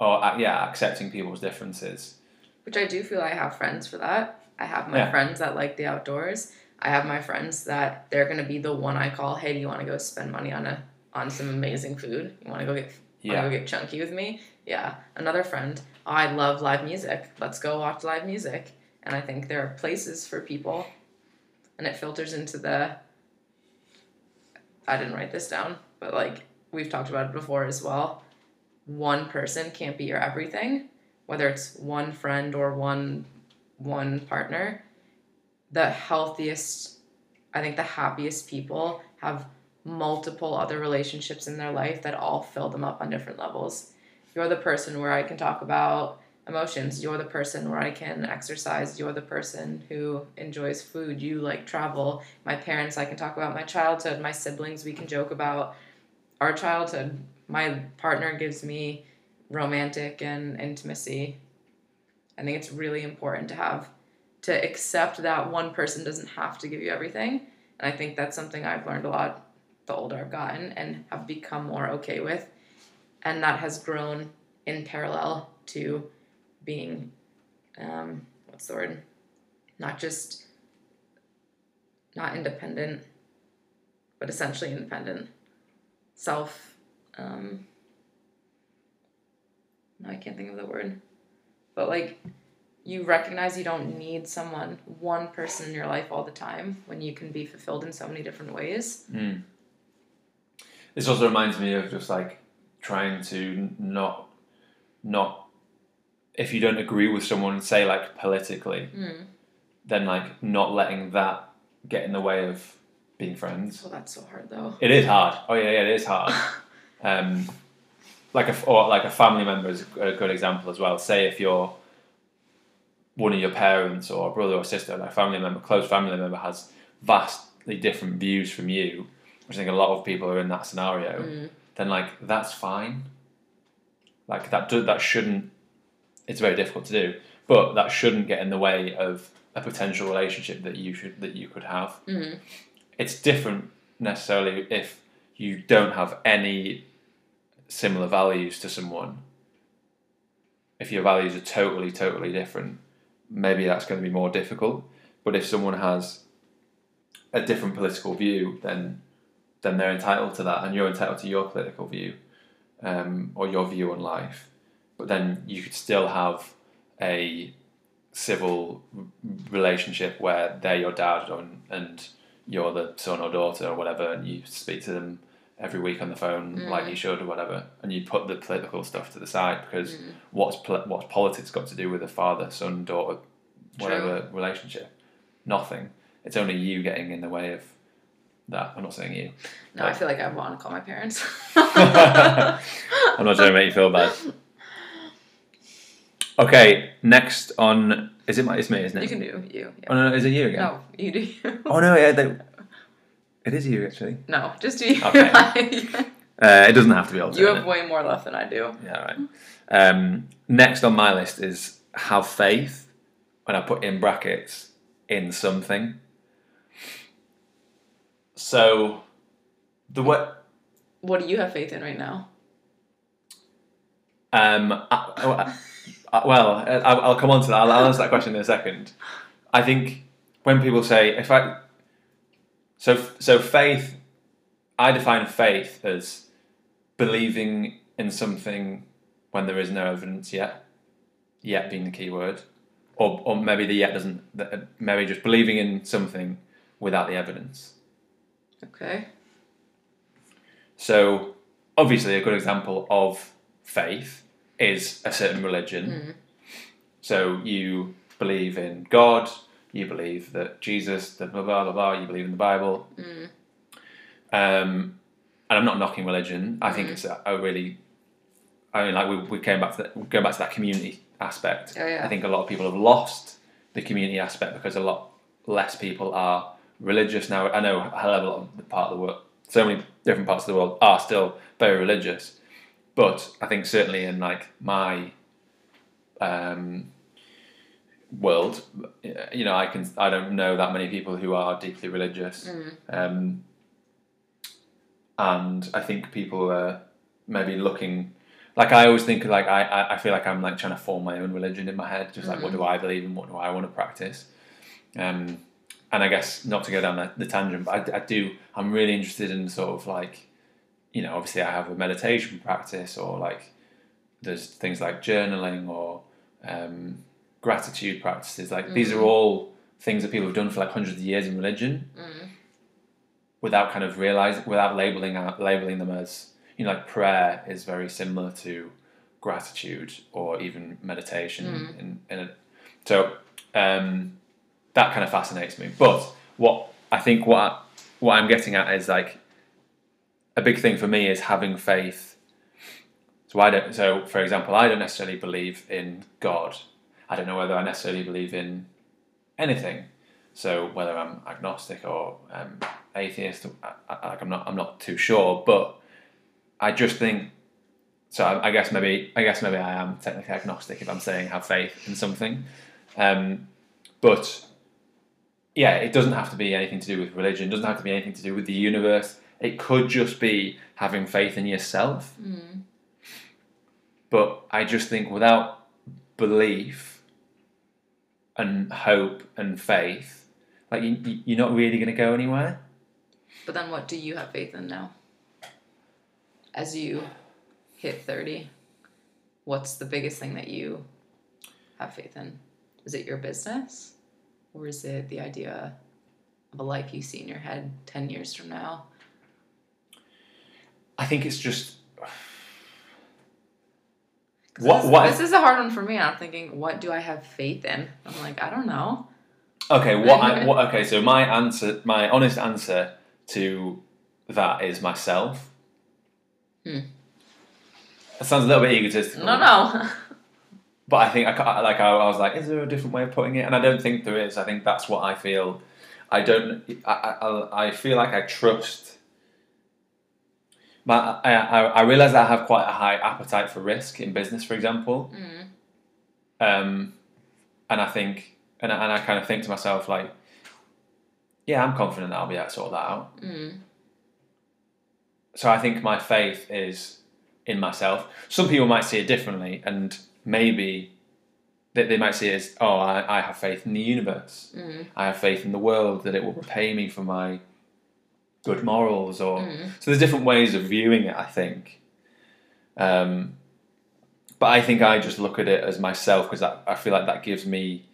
or uh, yeah, accepting people's differences. Which I do feel I have friends for that. I have my Yeah. friends that like the outdoors. I have my friends that they're gonna be the one I call, hey, do you wanna go spend money on a on some amazing food? You wanna go get Yeah, wanna go get chunky with me? Yeah. Another friend, I love live music. Let's go watch live music. And I think there are places for people and it filters into the I didn't write this down, but like we've talked about it before as well. One person can't be your everything, whether it's one friend or one one partner. The healthiest, I think the happiest people have multiple other relationships in their life that all fill them up on different levels. You're the person where I can talk about emotions. You're the person where I can exercise. You're the person who enjoys food. You like travel. My parents, I can talk about my childhood. My siblings, we can joke about our childhood. My partner gives me romantic and intimacy. I think it's really important to have to accept that one person doesn't have to give you everything. And I think that's something I've learned a lot the older I've gotten and have become more okay with. And that has grown in parallel to being, um, what's the word? Not just not independent, but essentially independent. Self, um, no, I can't think of the word. But like, you recognize you don't need someone, one person in your life all the time when you can be fulfilled in so many different ways. Mm. This also reminds me of just like trying to not, not, if you don't agree with someone, say like politically, Mm. then like not letting that get in the way of being friends. Oh, that's so hard though. It is hard. Oh yeah, yeah, it is hard. Um, like a or like a family member is a good example as well. Say if you're one of your parents or a brother or sister, like family member, close family member has vastly different views from you, which I think a lot of people are in that scenario. Mm. Then like that's fine. Like that do, that shouldn't. It's very difficult to do, but that shouldn't get in the way of a potential relationship that you should that you could have Mm. it's different necessarily if you don't have any similar values to someone. If your values are totally, totally different, maybe that's going to be more difficult. But if someone has a different political view, then then they're entitled to that, and you're entitled to your political view um, or your view on life. But then you could still have a civil relationship where they're your dad and, and you're the son or daughter or whatever, and you speak to them every week on the phone Mm. like you should or whatever, and you put the political stuff to the side because Mm. what's pol- what's politics got to do with a father son daughter whatever relationship? Nothing. It's only you getting in the way of that. I'm not saying you. No, I feel like I want to call my parents. I'm not trying to make you feel bad. Okay, next on is it my it's me, isn't it? you can do you. Oh no, no, is it you again? No, you do you. Oh no, yeah, they, it is you actually. No, just do you. Okay. Uh, it doesn't have to be all. you have way more left than I do. Yeah, right. Um, next on my list is have faith, and I put in brackets in something. So, the what? What do you have faith in right now? Um, I, I- I- well, I- I'll come on to that. I'll, I'll answer that question in a second. I think when people say, if I, so so faith, I define faith as believing in something when there is no evidence yet. Yet being the key word, or or maybe the yet doesn't. Maybe just believing in something without the evidence. Okay. So, obviously, a good example of faith is a certain religion. Mm. So, you believe in God, you believe that Jesus, the blah, blah, blah, blah, you believe in the Bible. Mm. Um, and I'm not knocking religion. I think Mhm. it's a, a really, I mean, like we, we came back to that, going back to that community aspect. Oh yeah. I think a lot of people have lost the community aspect because a lot less people are religious now. I know a hell of a lot of the part of the world, so many different parts of the world are still very religious. But I think certainly in like my um, world, you know, I can I don't know that many people who are deeply religious, Mm. um, and I think people are maybe looking. Like I always think, like I, I- feel like I'm like trying to form my own religion in my head, just like what do I believe and what do I want to practice, um, and I guess not to go down the, the tangent, but I, I do. I'm really interested in sort of like, you know, obviously I have a meditation practice, or like there's things like journaling or um, gratitude practices. Like these are all things that people have done for like hundreds of years in religion, without kind of realizing, without labeling out, labeling them as you know, like prayer is very similar to gratitude or even meditation. In, in a, so um, that kind of fascinates me. But what I think what I, what I'm getting at is like a big thing for me is having faith. So I don't. So for example, I don't necessarily believe in God. I don't know whether I necessarily believe in anything. So whether I'm agnostic or um, atheist, I, I'm not. I'm not too sure. But I just think. So I, I guess maybe I guess maybe I am technically agnostic if I'm saying have faith in something. Um, but yeah, it doesn't have to be anything to do with religion. It doesn't have to be anything to do with the universe. It could just be having faith in yourself. Hmm. But I just think without belief and hope and faith, like you- you're not really going to go anywhere. But then what do you have faith in now? As you hit 30, what's the biggest thing that you have faith in? Is it your business? Or is it the idea of a life you see in your head 10 years from now? I think it's just. What- this, what- this is a hard one for me. I'm thinking, what do I have faith in? I'm like, I don't know. okay. What? I, what? Okay. So my answer, my honest answer to that is myself. Hmm. That sounds a little bit egotistical. No, no. but I think I like I, was like, is there a different way of putting it? And I don't think there is. I think that's what I feel. I don't. I I, I feel like I trust. But I, I I realize that I have quite a high appetite for risk in business, for example. Mm. Um, and I think, and I, and I kind of think to myself like, yeah, I'm confident that I'll be able to sort that out. Mm. So I think my faith is in myself. Some people might see it differently, and maybe they, they might see it as, oh, I, I have faith in the universe. Mm. I have faith in the world that it will repay me for my good morals. Or Mm. so there's different ways of viewing it. I think. Um, but I think I just look at it as myself because I, I feel like that gives me.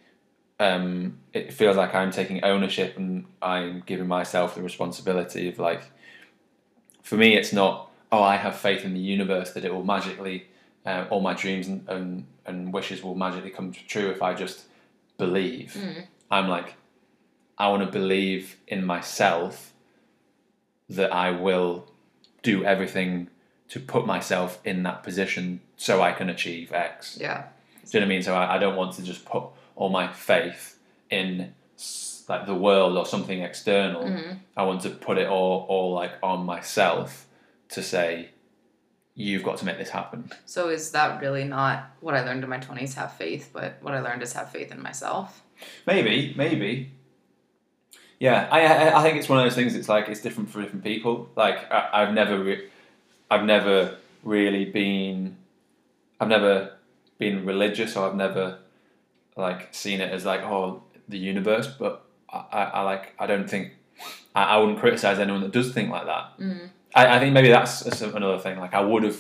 Um, it feels like I'm taking ownership and I'm giving myself the responsibility of like. For me, it's not. Oh, I have faith in the universe that it will magically, uh, all my dreams and, and and wishes will magically come true if I just believe. Mm. I'm like, I want to believe in myself that I will do everything to put myself in that position so I can achieve X. Yeah. Do you know what I mean? So I, I don't want to just put all my faith in like the world or something external. Mhm. I want to put it all, all like on myself to say, you've got to make this happen. So is that really not what I learned in my 20s, have faith, but what I learned is have faith in myself? Maybe, maybe. Yeah, I, I I think it's one of those things. It's like it's different for different people. Like I, I've never, re- I've never really been, I've never been religious, or I've never like seen it as like oh the universe. But I, I, I like I don't think I, I wouldn't criticize anyone that does think like that. Mm. I, I think maybe that's another thing. Like I would have,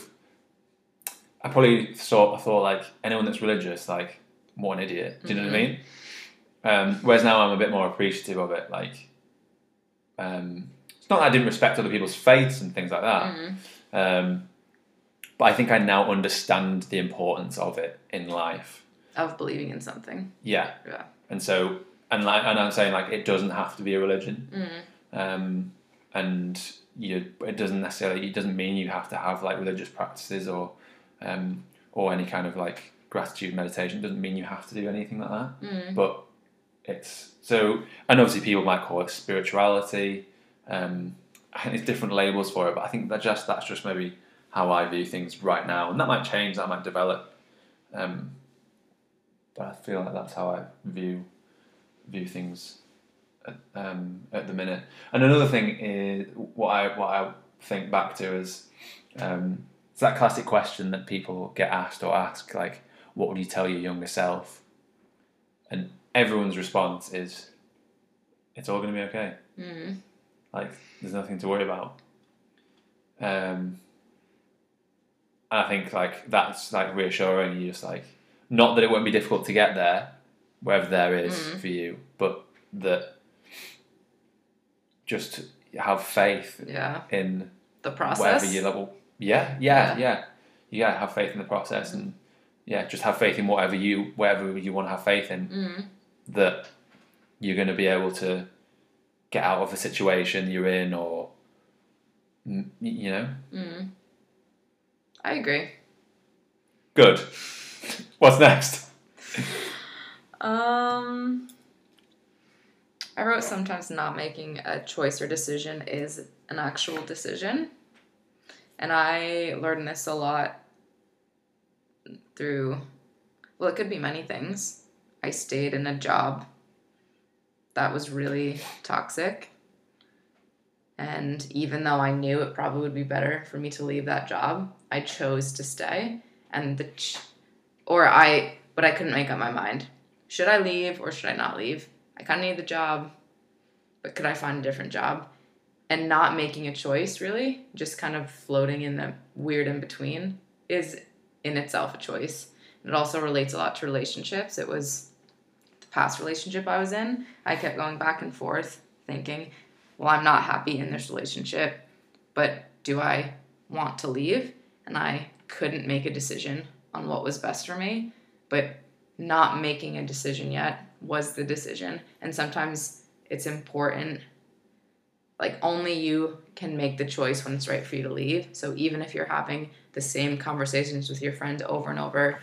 I probably thought I thought like anyone that's religious, like what an idiot. Do you know what I mean? Um, whereas now I'm a bit more appreciative of it. Like, um, it's not that I didn't respect other people's faiths and things like that. Mm. Um, but I think I now understand the importance of it in life. Of believing in something. Yeah. Yeah. And so, and like, and I'm saying like it doesn't have to be a religion. Mm. um, and you it doesn't necessarily it doesn't mean you have to have like religious practices or um, or any kind of like gratitude meditation. It doesn't mean you have to do anything like that. Mm. But it's so, and obviously people might call it spirituality, um, I think there's different labels for it, but I think that just that's just maybe how I view things right now, and that might change, that might develop. Um, but I feel like that's how I view view things um, at the minute. And another thing is what I what I think back to is um, it's that classic question that people get asked or ask like, "What would you tell your younger self?" And everyone's response is, "It's all going to be okay." Mm. Like, there's nothing to worry about. Um, and I think like that's like reassuring. You just like not that it won't be difficult to get there, wherever there is Mm. for you, but that just have faith Yeah. in The process. whatever your level. Yeah, yeah, Yeah. yeah, yeah. Have faith in the process, and yeah, just have faith in whatever you whatever you want to have faith in. Mm. That you're going to be able to get out of the situation you're in, or you know, Mm. I agree. good. What's next? Um, I wrote sometimes not making a choice or decision is an actual decision. And I learned this a lot through, well, it could be many things. I stayed in a job that was really toxic. And even though I knew it probably would be better for me to leave that job, I chose to stay. And the, ch- or I, but I couldn't make up my mind should I leave or should I not leave? I kind of need the job, but could I find a different job? And not making a choice, really, just kind of floating in the weird in between, is in itself a choice. And it also relates a lot to relationships. It was the past relationship I was in. I kept going back and forth, thinking, well, I'm not happy in this relationship, but do I want to leave? And I couldn't make a decision on what was best for me. But not making a decision yet was the decision. And sometimes it's important, like, only you can make the choice when it's right for you to leave. So even if you're having the same conversations with your friend over and over,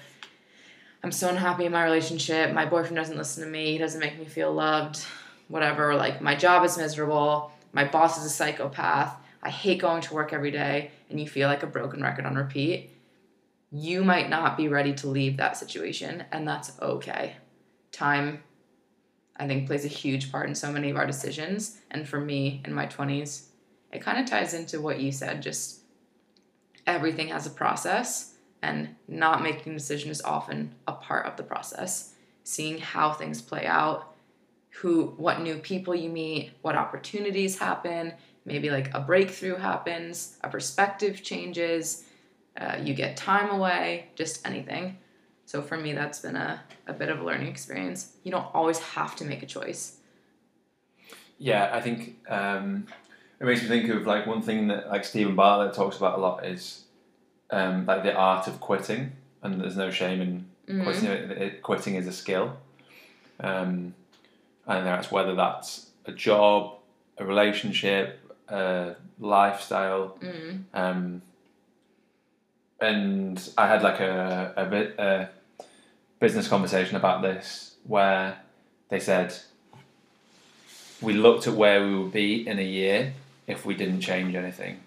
I'm so unhappy in my relationship, my boyfriend doesn't listen to me, he doesn't make me feel loved, whatever, like, my job is miserable, my boss is a psychopath, I hate going to work every day, and you feel like a broken record on repeat you might not be ready to leave that situation, and that's okay. Time, I think, plays a huge part in so many of our decisions. And for me in my 20s, it kind of ties into what you said just everything has a process, and not making a decision is often a part of the process. Seeing how things play out, who, what new people you meet, what opportunities happen, maybe like a breakthrough happens, a perspective changes uh, you get time away, just anything. So for me, that's been a, a bit of a learning experience. You don't always have to make a choice. Yeah, I think um, it makes me think of like one thing that like Steven Bartlett talks about a lot is um, like the art of quitting, and there's no shame in Mhm. quitting. It, it, quitting is a skill, um, and that's whether that's a job, a relationship, a lifestyle. Mm. Um, and I had like a a bit a business conversation about this where they said we looked at where we would be in a year if we didn't change anything.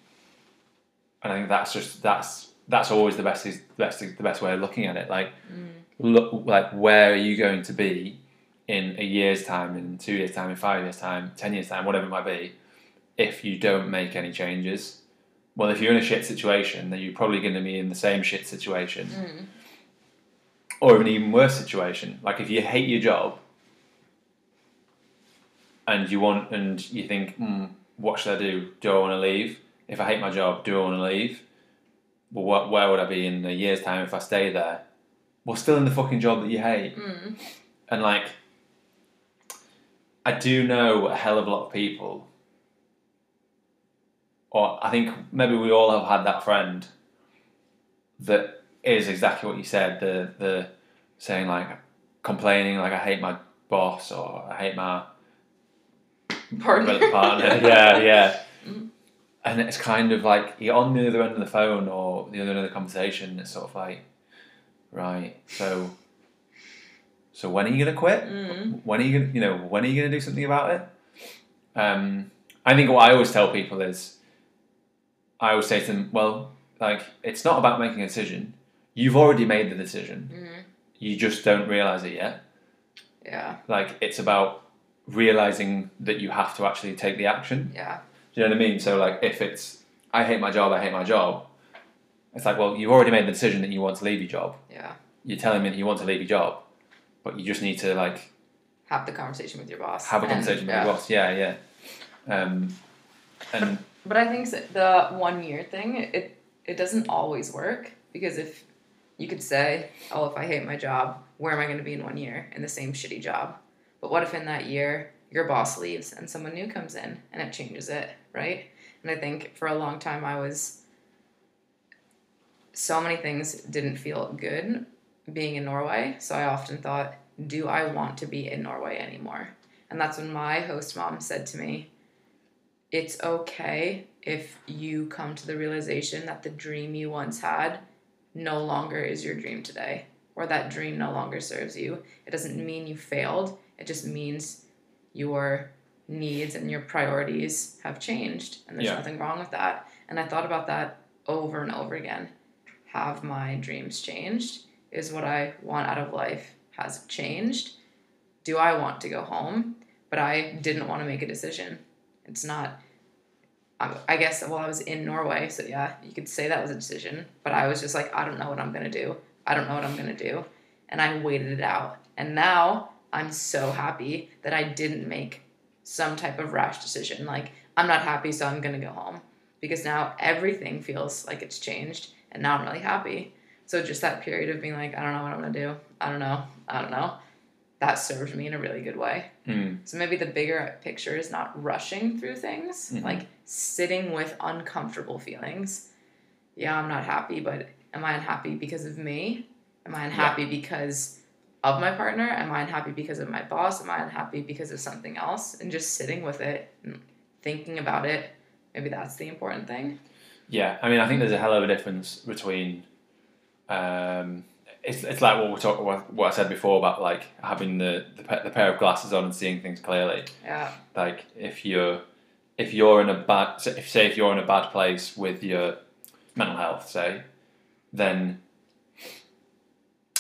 And I think that's just that's that's always the best the best the best way of looking at it. Like look like where are you going to be in a year's time, in two years' time, in five years' time, ten years' time, whatever it might be, if you don't make any changes. Well, if you're in a shit situation, then you're probably going to be in the same shit situation, Mm. Or an even worse situation. Like if you hate your job, and you want, and you think, mm, what should I do? Do I want to leave? If I hate my job, do I want to leave? Well, what, where would I be in a year's time if I stay there? Well, still in the fucking job that you hate. Mm. And like, I do know a hell of a lot of people, or I think maybe we all have had that friend that is exactly what you said. The the saying like complaining like I hate my boss or I hate my Partner. partner. yeah, yeah. Mm. And it's kind of like you're on the other end of the phone or the other end of the conversation. It's sort of like, right, so, so when are you gonna quit? Mm. When are you gonna, you know, when are you gonna do something about it? Um, I think what I always tell people is, I always say to them, well, like it's not about making a decision. You've already made the decision. Mhm. You just don't realize it yet. Yeah. Like it's about realizing that you have to actually take the action. Yeah. Do you know what I mean? So like if it's I hate my job, I hate my job. It's like, well, you've already made the decision that you want to leave your job. Yeah. You're telling me that you want to leave your job, but you just need to like Have the conversation with your boss. have a and- conversation with yeah. your boss. Yeah, yeah. Um, and But I think the one year thing, it it doesn't always work because if you could say, "Oh, if I hate my job, where am I going to be in one year in the same shitty job?" But what if in that year your boss leaves and someone new comes in and it changes it, right? And I think for a long time I was so many things didn't feel good being in Norway, so I often thought, "Do I want to be in Norway anymore?" And that's when my host mom said to me, it's okay if you come to the realization that the dream you once had no longer is your dream today or that dream no longer serves you. It doesn't mean you failed, it just means your needs and your priorities have changed and there's Yeah. nothing wrong with that. And I thought about that over and over again. Have my dreams changed? Is what I want out of life has changed? Do I want to go home? But I didn't want to make a decision. It's not. I guess well, I was in Norway, so yeah, you could say that was a decision. But I was just like, I don't know what I'm gonna do. I don't know what I'm gonna do, and I waited it out. And now I'm so happy that I didn't make some type of rash decision. Like I'm not happy, so I'm gonna go home because now everything feels like it's changed, and now I'm really happy. So just that period of being like, I don't know what I'm gonna do. I don't know. I don't know. That served me in a really good way. mm, So maybe the bigger picture is not rushing through things, Mhm. like sitting with uncomfortable feelings. Yeah, I'm not happy, but am I unhappy because of me? Am I unhappy because of my partner? Am I unhappy because of my boss? Am I unhappy because of something else? And just sitting with it and thinking about it, maybe that's the important thing. yeah, I mean, I think there's a hell of a difference between. Um, it's, it's like what we talk what, what I said before about like having the, the the pair of glasses on and seeing things clearly. Yeah. Like if you're if you're in a bad if say if you're in a bad place with your mental health, say, then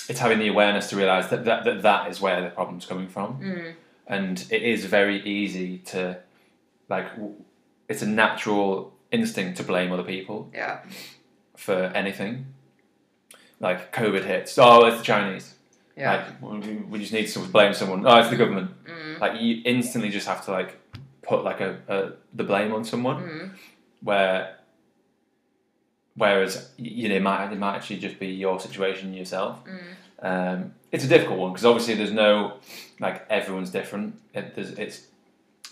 it's having the awareness to realize that that, that, that is where the problem's coming from. Mm. and it is very easy to like it's a natural instinct to blame other people Yeah. for anything like covid hits oh it's the chinese Yeah. like we, just need to blame someone oh it's the government Mm. like you instantly just have to like put like a, a the blame on someone Mm. where whereas you know it might it might actually just be your situation yourself Mm. um, it's a difficult one because obviously there's no like everyone's different. It, there's it's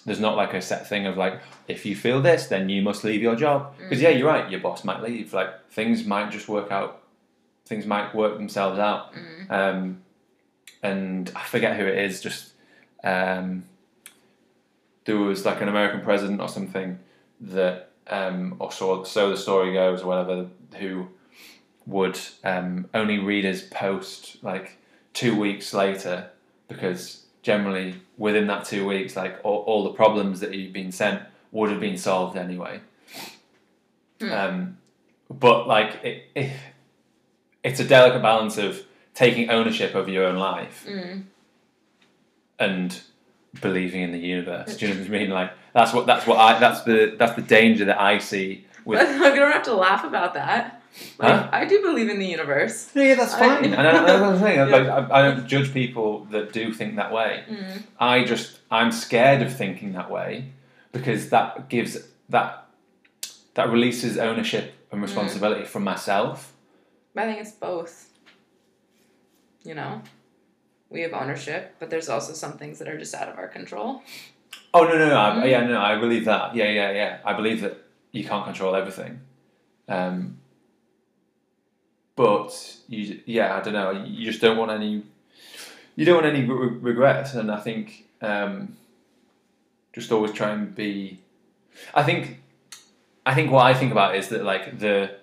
there's not like a set thing of like if you feel this then you must leave your job because yeah you're right your boss might leave like things might just work out things might work themselves out Mm. um, and I forget who it is just um, there was like an American president or something that um, or so so the story goes or whatever who would um, only read his post like two weeks later because generally within that two weeks like all, all the problems that he'd been sent would have been solved anyway Hmm. um, but like it, it, it's a delicate balance of taking ownership of your own life Mm. and believing in the universe do you know what I mean like that's what that's what I that's the that's the danger that I see with But you don't have to laugh about that. Like, Huh? I do believe in the universe. No, yeah, that's I- fine. and I, that's what I'm saying. Yeah. Like, I, I don't judge people that do think that way. Mm. I just I'm scared of thinking that way because that gives that that releases ownership and responsibility from myself. I think it's both. You know, we have ownership, but there's also some things that are just out of our control. Oh no no no I, Mm. yeah no I believe that yeah yeah yeah I believe that you can't control everything, um, but you yeah I don't know you just don't want any you don't want any re- regrets and I think um, just always try and be I think I think what I think about is that like the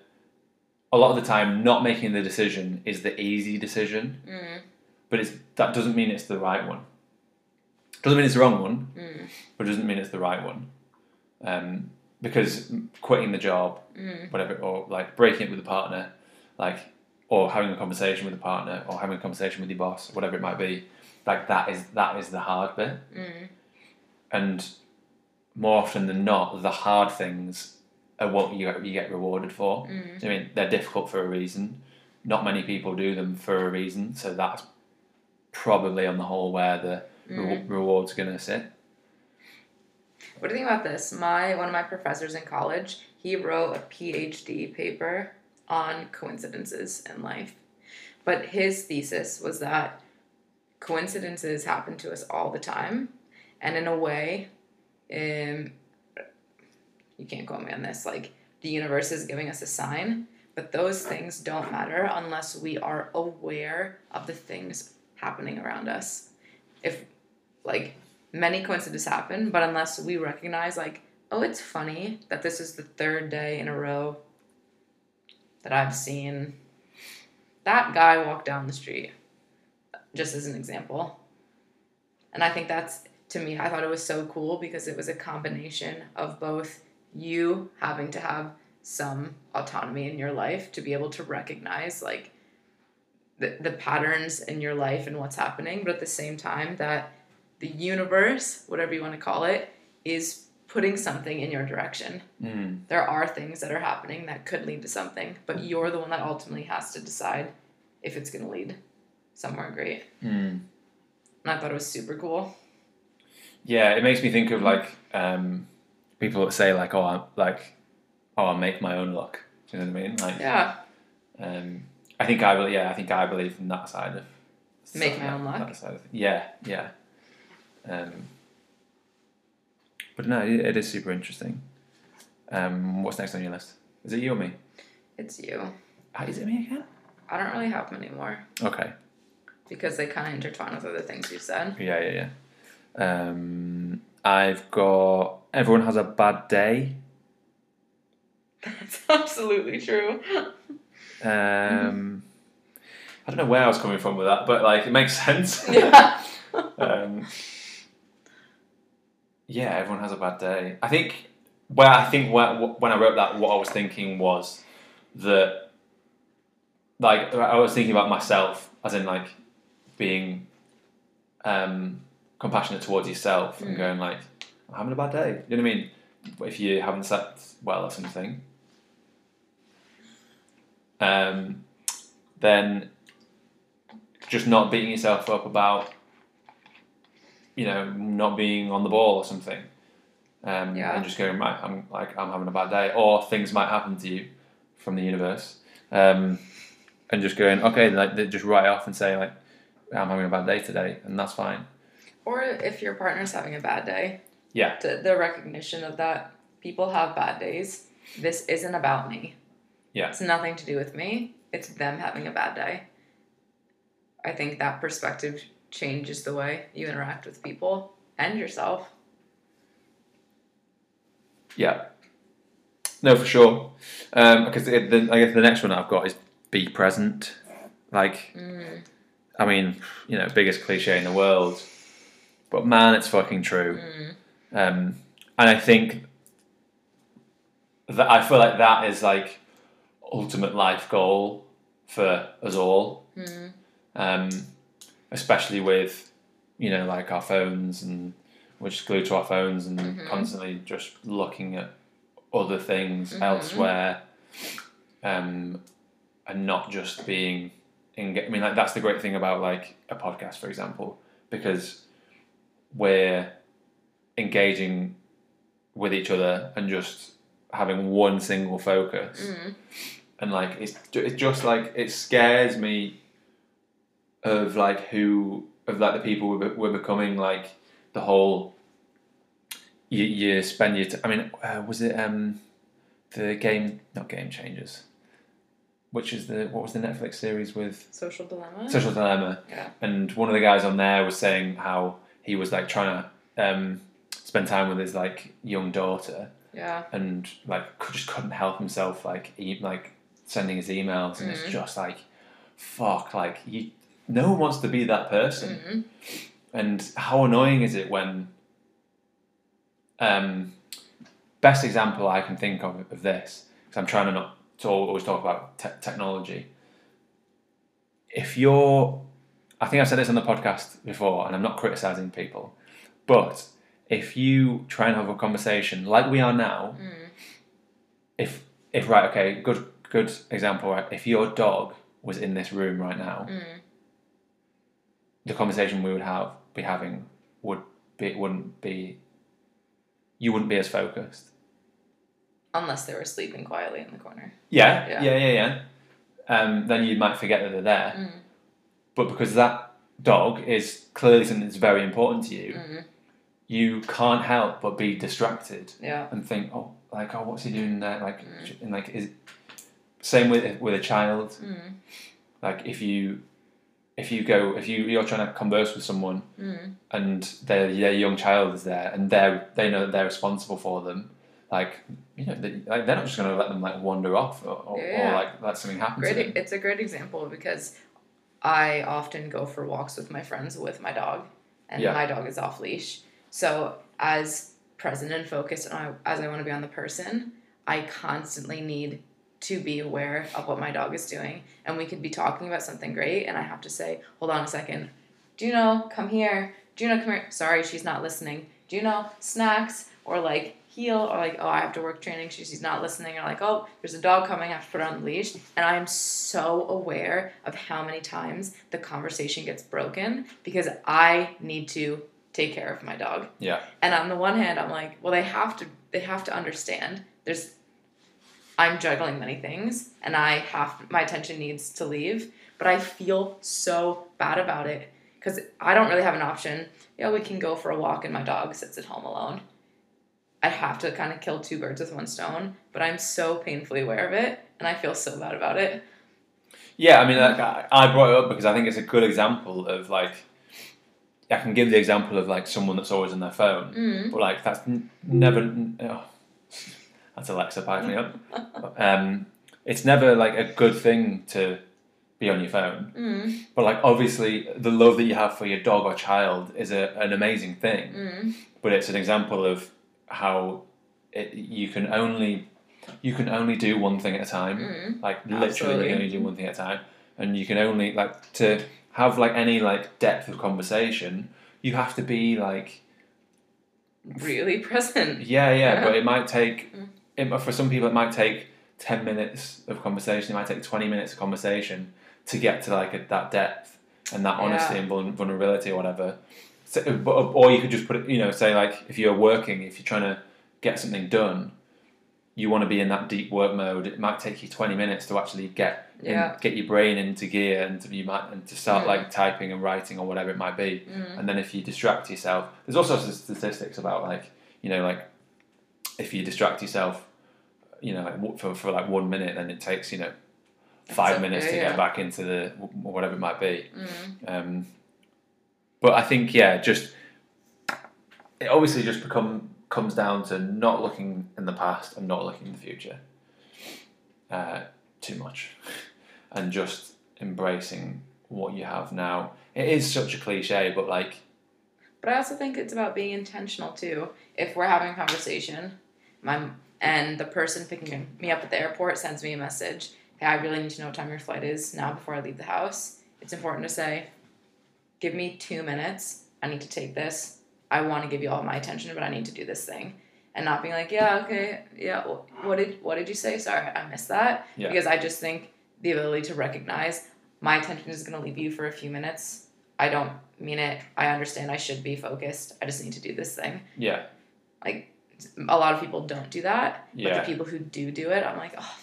a lot of the time not making the decision is the easy decision Mm. but it's that doesn't mean it's the right one doesn't mean it's the wrong one Mm. but doesn't mean it's the right one. Um, because quitting the job, Mm. whatever, or like breaking it with a partner, like, or having a conversation with a partner, or having a conversation with your boss, whatever it might be, like that is that is the hard bit. Mm. And more often than not, the hard things are what you you get rewarded for. Mm. I mean, they're difficult for a reason. Not many people do them for a reason, so that's probably on the whole where the re- Mm. reward's going to sit. What do you think about this? My one of my professors in college, he wrote a PhD paper on coincidences in life. But his thesis was that coincidences happen to us all the time, and in a way, um, you can't quote me on this. Like the universe is giving us a sign, but those things don't matter unless we are aware of the things happening around us. If like many coincidences happen, but unless we recognize, like, oh, it's funny that this is the third day in a row that I've seen that guy walk down the street, just as an example. And I think that's, to me, I thought it was so cool because it was a combination of both you having to have some autonomy in your life to be able to recognize, like, the, the patterns in your life and what's happening, but at the same time, that the universe, whatever you want to call it, is putting something in your direction. Mm. There are things that are happening that could lead to something, but you're the one that ultimately has to decide if it's going to lead somewhere great. Mm. And I thought it was super cool. Yeah, it makes me think of like um, people that say like, "Oh, I'm like, oh, I'll make my own luck." Do you know what I mean? Like, Yeah. um, I think I believe. Yeah, I think I believe in that side of Make my own luck? Yeah, yeah. Um, but no, it, it is super interesting. Um, what's next on your list? Is it you or me? It's you. Ah, Is it me again? I don't really have them anymore Okay. because they kind of intertwine with other things you said. Yeah, yeah, yeah. Um, I've got everyone has a bad day. That's absolutely true. Um, I don't know where I was coming from with that, but like it makes sense. yeah. um, yeah, everyone has a bad day. I think. where I think when, when I wrote that, what I was thinking was that, like, I was thinking about myself, as in like being um, compassionate towards yourself and Mm. going like, I'm having a bad day. You know what I mean? If you haven't slept well or something, um, then just not beating yourself up about you know not being on the ball or something um, Yeah. and just going right I'm like I'm having a bad day or things might happen to you from the universe um, and just going okay like just write off and say like I'm having a bad day today and that's fine Or if your partner's having a bad day, yeah the, the recognition of that people have bad days. This isn't about me. Yeah. It's nothing to do with me. It's them having a bad day. I think that perspective changes the way you interact with people and yourself. yeah no for sure um, because the, the, I guess the next one I've got is be present like Mm, I mean, you know, biggest cliche in the world, but man, it's fucking true. mm, Um, and I think that I feel like that is like ultimate life goal for us all, mm, um, especially with you know like our phones and we're just glued to our phones and Mhm. constantly just looking at other things Mhm. elsewhere, um, and not just being. In, I mean, like that's the great thing about like a podcast, for example, because we're engaging with each other and just having one single focus mm. and like it's it's just like it scares me of like who of like the people we're, we're becoming like the whole you, you spend your t- I mean uh, was it um the game not game changers which is the what was the Netflix series with Social dilemma. Social Dilemma Yeah. and one of the guys on there was saying how he was like trying to um spend time with his like young daughter Yeah. and like could, just couldn't help himself like e- like sending his emails and it's just like fuck like you no one wants to be that person Mm. and how annoying is it when um best example I can think of of this because I'm trying to not to always talk about te- technology. If you're, I think I've said this on the podcast before, and I'm not criticizing people, but if you try and have a conversation like we are now, if if right, okay, good good example, right? If your dog was in this room right now, the conversation we would have be having would be wouldn't be you wouldn't be as focused. Unless they were sleeping quietly in the corner. Yeah, Yeah. yeah, yeah, yeah. Um, then you might forget that they're there. Mm. But because that dog is clearly something that's very important to you, Mm. You can't help but be distracted Yeah. and think, oh, like, oh, what's he doing there? Like, Mm. and like, is same with with a child. Mm. Like, if you if you go if you you're trying to converse with someone Mm. and their their young child is there and they're they know that they're responsible for them, like you know, they, like they're not just going to let them like wander off or, or, Yeah. or like let something happen to Great. them. It's a great example because I often go for walks with my friends with my dog, and Yeah. my dog is off leash. So as present and focused, as I want to be on the person, I constantly need to be aware of what my dog is doing. And we could be talking about something great, and I have to say, "Hold on a second. Juno, come here. Juno, come here. Sorry, she's not listening. Juno, snacks or like heel or like oh I have to work training. She's she's not listening or like oh there's a dog coming. I have to put her on the leash. And I am so aware of how many times the conversation gets broken because I need to take care of my dog. Yeah. And on the one hand, I'm like, well, they have to they have to understand. There's I'm juggling many things, and I have my attention needs to leave, but I feel so bad about it because I don't really have an option. Yeah, we can go for a walk, and my dog sits at home alone. I have to kind of kill two birds with one stone, but I'm so painfully aware of it, and I feel so bad about it. Yeah, I mean, like, I I brought it up because I think it's a good example of like, I can give the example of like someone that's always on their phone, Mm. but like that's n- never. Oh, that's Alexa piping me up. Um, it's never like a good thing to be on your phone, Mm. but like obviously the love that you have for your dog or child is a, an amazing thing. Mm. But it's an example of how it, you can only you can only do one thing at a time Mm. like literally Absolutely. you can only do one thing at a time and you can only like to have like any like depth of conversation you have to be like Really present. yeah yeah Yeah. but it might take Mm. it, for some people it might take 10 minutes of conversation it might take 20 minutes of conversation to get to like a, that depth and that honesty Yeah. and vulnerability or whatever so, or you could just put it you know say like if you're working if you're trying to get something done you want to be in that deep work mode it might take you 20 minutes to actually get in- Yeah. get your brain into gear and to, you might and to start Mm. like typing and writing or whatever it might be Mm. and then if you distract yourself there's also statistics about like you know like if you distract yourself you know like for, for like one minute then it takes you know five minutes to yeah, get back into the whatever it might be Mm. um, but I think yeah just it obviously just become comes down to not looking in the past and not looking in the future uh, too much and just embracing what you have now it is such a cliche but like But I also think it's about being intentional too. If we're having a conversation, my and the person picking me up at the airport sends me a message, "Hey, I really need to know what time your flight is now before I leave the house." It's important to say, "Give me two minutes. I need to take this. I want to give you all my attention, but I need to do this thing." And not being like, "Yeah, okay, yeah. wh- What did what did you say? Sorry, I missed that." Yeah. Because I just think the ability to recognize my attention is going to leave you for a few minutes. I don't mean it. I understand I should be focused. I just need to do this thing. yeah Like A lot of people don't do that, yeah. but the people who do do it, I'm like, oh,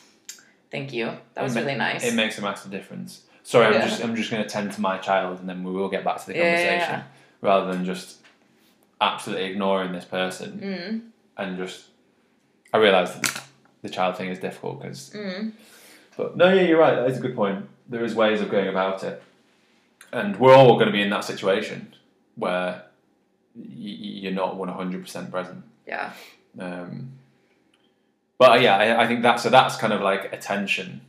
thank you. That It was ma- really nice. it makes a massive difference sorry I'm just I'm just going to tend to my child and then we will get back to the conversation yeah. rather than just absolutely ignoring this person mm, and just I realise that the child thing is difficult because mm, but no yeah you're right that is a good point. There is ways of going about it. And we're all going to be in that situation where y- you're not 100% present. Yeah. um, but yeah I, I think that so that's kind of like attention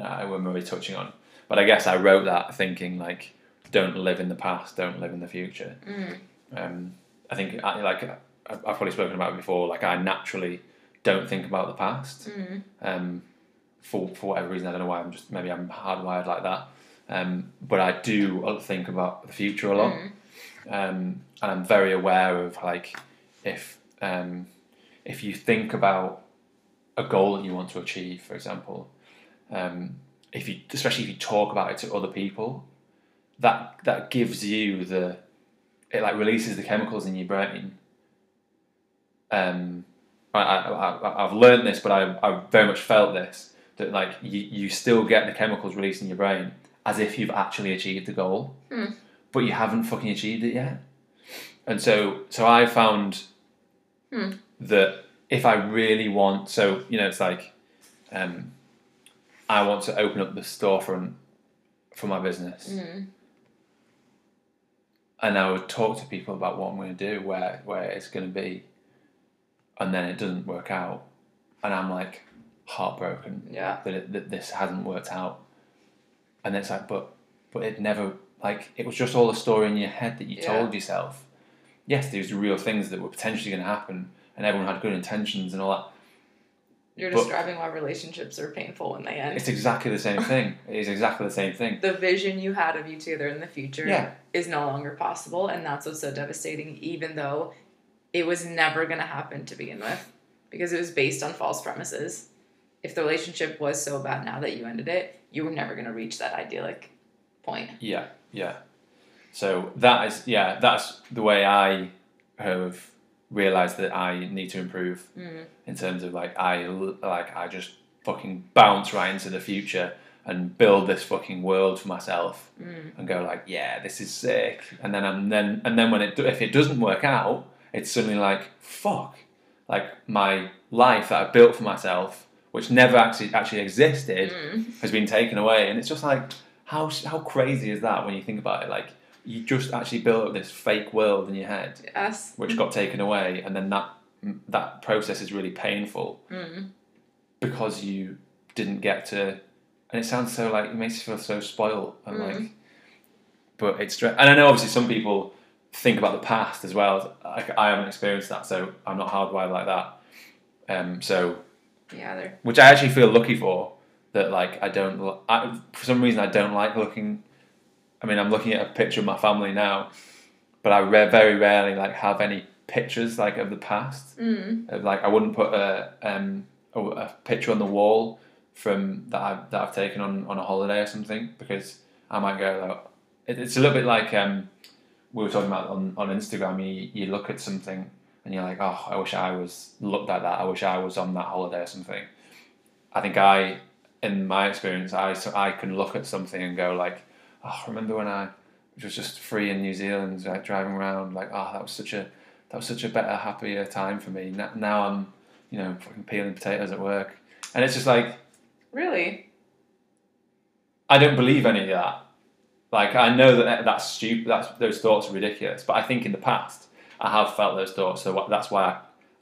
uh, were touching on. But I guess I wrote that thinking like don't live in the past don't live in the future. Mm, um, I think I, like I've probably spoken about it before. Like I naturally don't think about the past. Mm. Um, for for whatever reason, I don't know why. I'm just maybe I'm hardwired like that. Um, but I do think about the future a lot, Mm. um, and I'm very aware of like if um, if you think about a goal that you want to achieve, for example, um, if you especially if you talk about it to other people, that that gives you the it like releases the chemicals in your brain. Um, I, I, I've learned this, but I I very much felt this that like you, you still get the chemicals released in your brain as if you've actually achieved the goal, Hmm. but you haven't fucking achieved it yet. And so so I found Hmm. that if I really want, so you know, it's like, um, I want to open up the storefront for my business, Mm. And I would talk to people about what I'm going to do, where where it's going to be, and then it doesn't work out, and I'm like heartbroken Yeah. that, it, that this hasn't worked out, and it's like, but but it never like it was just all a story in your head that you Yeah. told yourself. Yes, these real things that were potentially going to happen, and everyone had good intentions and all that. You're But- describing why relationships are painful when they end. It's exactly the same thing. It is exactly the same thing. the vision you had of you together in the future Yeah. is no longer possible and that's what's so devastating even though it was never going to happen to begin with because it was based on false premises if the relationship was so bad now that you ended it you were never going to reach that idyllic point Yeah, yeah. So that is yeah, that's the way I have realized that I need to improve mm. in terms of like I like I just fucking bounce right into the future and build this fucking world for myself Mm. and go like yeah this is sick and then I'm then and then when it if it doesn't work out it's suddenly like fuck like my life that I built for myself which never actually actually existed Mm. has been taken away, and it's just like how how crazy is that when you think about it? Like you just actually built up this fake world in your head, yes which got taken away, and then that that process is really painful mm. because you didn't get to. And it sounds so like it makes you feel so spoiled and Mhm. like, but it's and I know obviously some people think about the past as well. I, I haven't experienced that, so I'm not hardwired like that. Um, so yeah they're which I actually feel lucky for. That like I don't, I, for some reason I don't like looking. I mean, I'm looking at a picture of my family now, but I re- very rarely like have any pictures like of the past. mm. Of, like I wouldn't put a um a, a picture on the wall from that I've that I've taken on on a holiday or something because I might go like it, it's a little bit like um we were talking about on on Instagram. You you look at something and you're like, oh, I wish I was looked like that. I wish I was on that holiday or something. I think I, in my experience, I so I can look at something and go like, oh, remember when I was just free in New Zealand, like driving around, like, oh, that was such a that was such a better, happier time for me. Now, now I'm, you know, fucking peeling potatoes at work, and it's just like really I don't believe any of that. Like I know that that's stupid. That's those thoughts are ridiculous. But I think in the past I have felt those thoughts. So that's why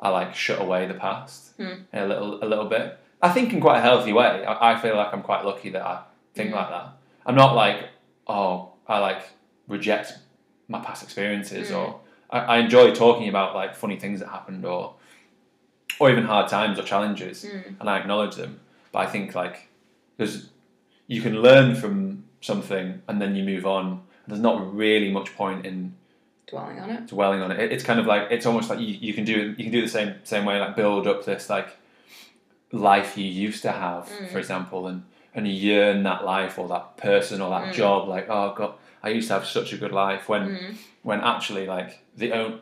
I, I like shut away the past Hmm. a little a little bit. I think in quite a healthy way. I, I feel like I'm quite lucky that I think Hmm. like that. I'm not like oh I like reject my past experiences Hmm. or I, I enjoy talking about like funny things that happened or or even hard times or challenges Mm. and I acknowledge them. But I think like there's you can learn from something and then you move on. There's not really much point in dwelling on it dwelling on it. it. It's kind of like it's almost like you, you can do you can do the same same way like build up this like life you used to have, Mm. for example, and and you yearn that life or that person or that Mm. job. Like oh god, I used to have such a good life when mm. when actually like the own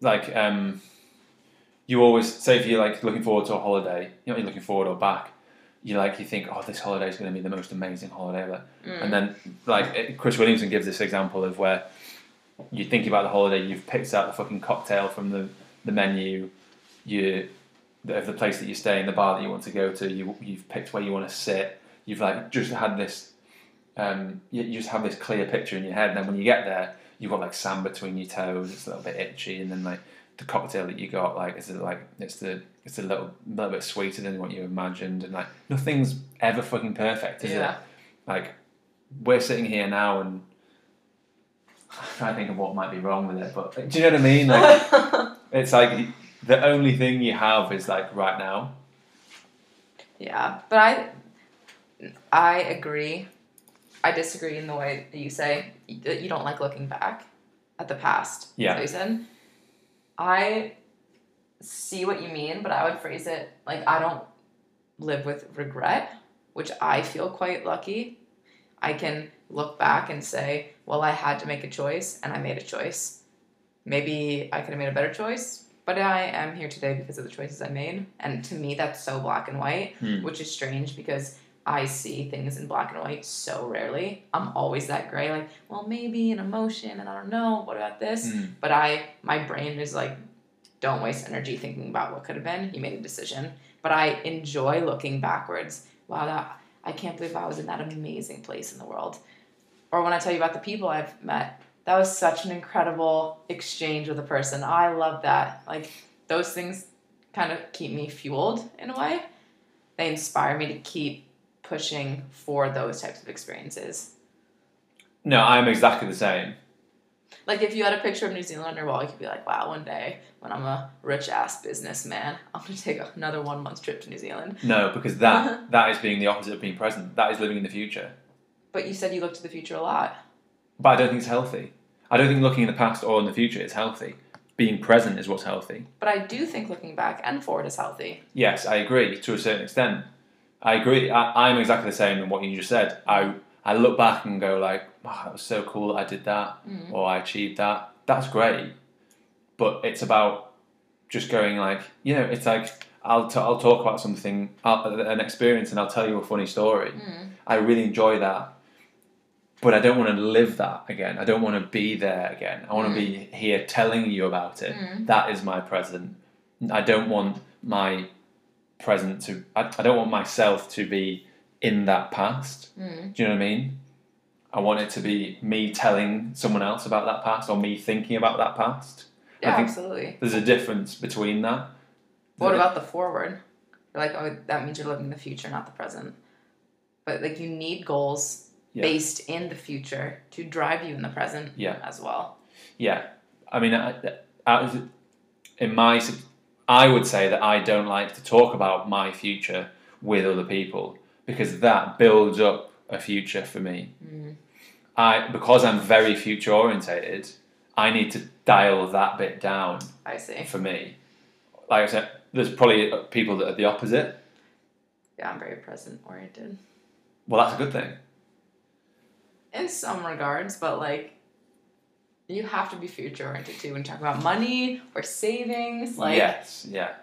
like um you always say if you're like looking forward to a holiday you're looking forward or back you like you think oh this holiday is going to be the most amazing holiday ever Mm. and then like it- Chris Williamson gives this example of where you think about the holiday you've picked out the fucking cocktail from the the menu you of the place that you stay in the bar that you want to go to you you've picked where you want to sit you've like just had this um, you, you just have this clear picture in your head, and then when you get there, you've got like sand between your toes. It's a little bit itchy, and then like the cocktail that you got, like it's like it's the it's a little little bit sweeter than what you imagined, and like nothing's ever fucking perfect, is yeah it? Like we're sitting here now, and I'm trying to think of what might be wrong with it, but do you know what I mean? Like it's like the only thing you have is like right now. Yeah, but I I agree. I disagree in the way that you say that you don't like looking back at the past. Yeah. That's what you said. I see what you mean, but I would phrase it like I don't live with regret, which I feel quite lucky. I can look back and say, well, I had to make a choice and I made a choice. Maybe I could have made a better choice, but I am here today because of the choices I made. And to me, that's so black and white, Hmm. which is strange because I see things in black and white so rarely. I'm always that gray, like, well, maybe an emotion, and I don't know, what about this? Mm. But I, my brain is like, don't waste energy thinking about what could have been. You made a decision. But I enjoy looking backwards. Wow, that I can't believe I was in that amazing place in the world. Or when I tell you about the people I've met, that was such an incredible exchange with a person. I love that. Like those things kind of keep me fueled in a way. They inspire me to keep pushing for those types of experiences. No, I'm exactly the same. Like if you had a picture of New Zealand on your wall, you could be like, "Wow, one day when I'm a rich ass businessman, I'm gonna take another one month trip to New Zealand." No, because that that is being the opposite of being present. That is living in the future. But you said you look to the future a lot. But I don't think it's healthy. I don't think looking in the past or in the future is healthy. Being present is what's healthy. But I do think looking back and forward is healthy. Yes, I agree to a certain extent. I agree. I, I'm exactly the same in what you just said. I I look back and go like, "Wow, that was so cool that I did that, Mm. or I achieved that." That's great. But it's about just going like, you know, it's like I'll t- I'll talk about something, uh, an experience, and I'll tell you a funny story. Mm. I really enjoy that. But I don't want to live that again. I don't want to be there again. I want to be here telling you about it. Mm. That is my present. I don't want my present to. I, I don't want myself to be in that past. Mm. Do you know what I mean? I want it to be me telling someone else about that past or me thinking about that past. Yeah, absolutely. There's a difference between that. What about the forward? You're like, oh, that means you're living the future, not the present. But like, you need goals Yeah. based in the future to drive you in the present Yeah. as well. Yeah, I mean, I, I, in my, I would say that I don't like to talk about my future with other people because that builds up a future for me. Mm. I because I'm very future orientated, I need to dial that bit down I see. for me. Like I said, there's probably people that are the opposite. Yeah, I'm very present oriented Well, that's a good thing. In some regards, but like, you have to be future oriented too when you talk about money or savings. Like, yes, yeah,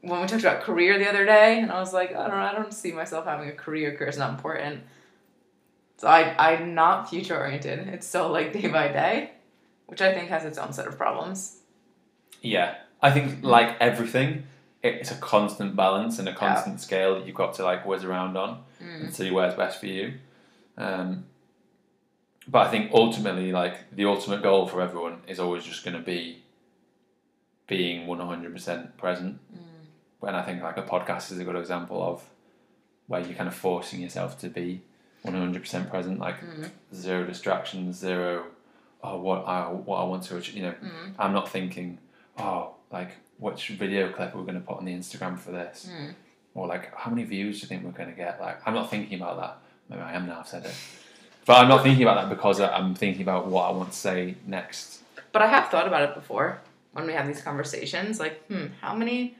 when we talked about career the other day, and I was like, I don't know, I don't see myself having a career. Career is not important. So I, I'm not future oriented. It's still like day by day, which I think has its own set of problems. yeah. I think like everything, it's a constant balance and a constant scale that you've got to like whiz around on. Mm. and see where's best for you. Um, but I think ultimately, like the ultimate goal for everyone is always just going to be being one hundred percent present. Mm. When I think like a podcast is a good example of where you're kind of forcing yourself to be one hundred percent present, like Mm. zero distractions, zero. Oh, what I what I want to achieve. You know, Mm. I'm not thinking, oh, like which video clip we're we going to put on the Instagram for this Mm. or like how many views do you think we're going to get like i'm not thinking about that maybe i am now i've said it but i'm not thinking about that because i'm thinking about what i want to say next But I have thought about it before when we have these conversations. Like, hmm, how many,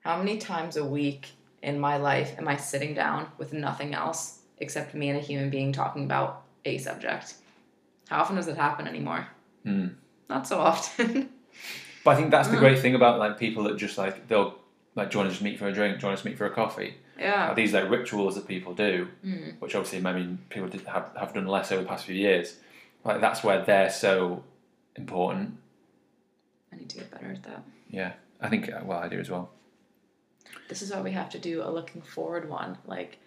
how many times a week in my life am I sitting down with nothing else except me and a human being talking about a subject? How often does it happen anymore? Hmm. Not so often. but i think that's the Mm. great thing about like people that just like they'll like join us meet for a drink join us meet for a coffee yeah. Like, these like rituals that people do Mm. which obviously i mean people did have, have done less over the past few years like that's where they're so important I need to get better at that. yeah i think uh, well i do as well This is why we have to do a looking forward one. Like,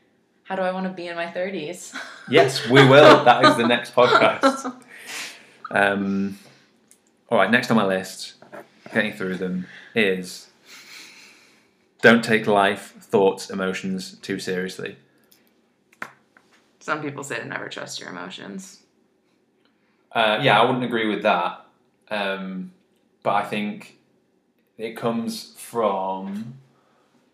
how do I want to be in my 30s? yes we will that is the next podcast Um, all right, next on my list, getting through them, is don't take life, thoughts, emotions too seriously. Some people say to never trust your emotions. Uh, yeah, I wouldn't agree with that. Um, but I think it comes from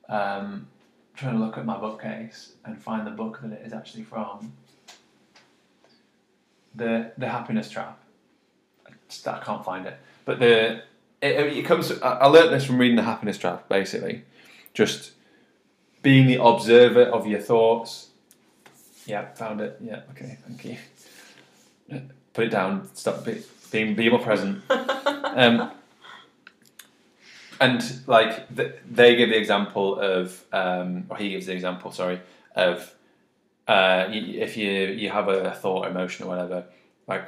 um, trying to look at my bookcase and find the book that it is actually from. The the happiness trap. I, just- I can't find it, but the it, it comes. I I learnt this from reading the happiness trap. Basically, just being the observer of your thoughts. Yeah, found it. Yeah, okay, thank you. Put it down. Stop be, being be more present. Um, and like th- they give the example of, um, or he gives the example, sorry, of uh, y- if you you have a thought, emotion, or whatever, like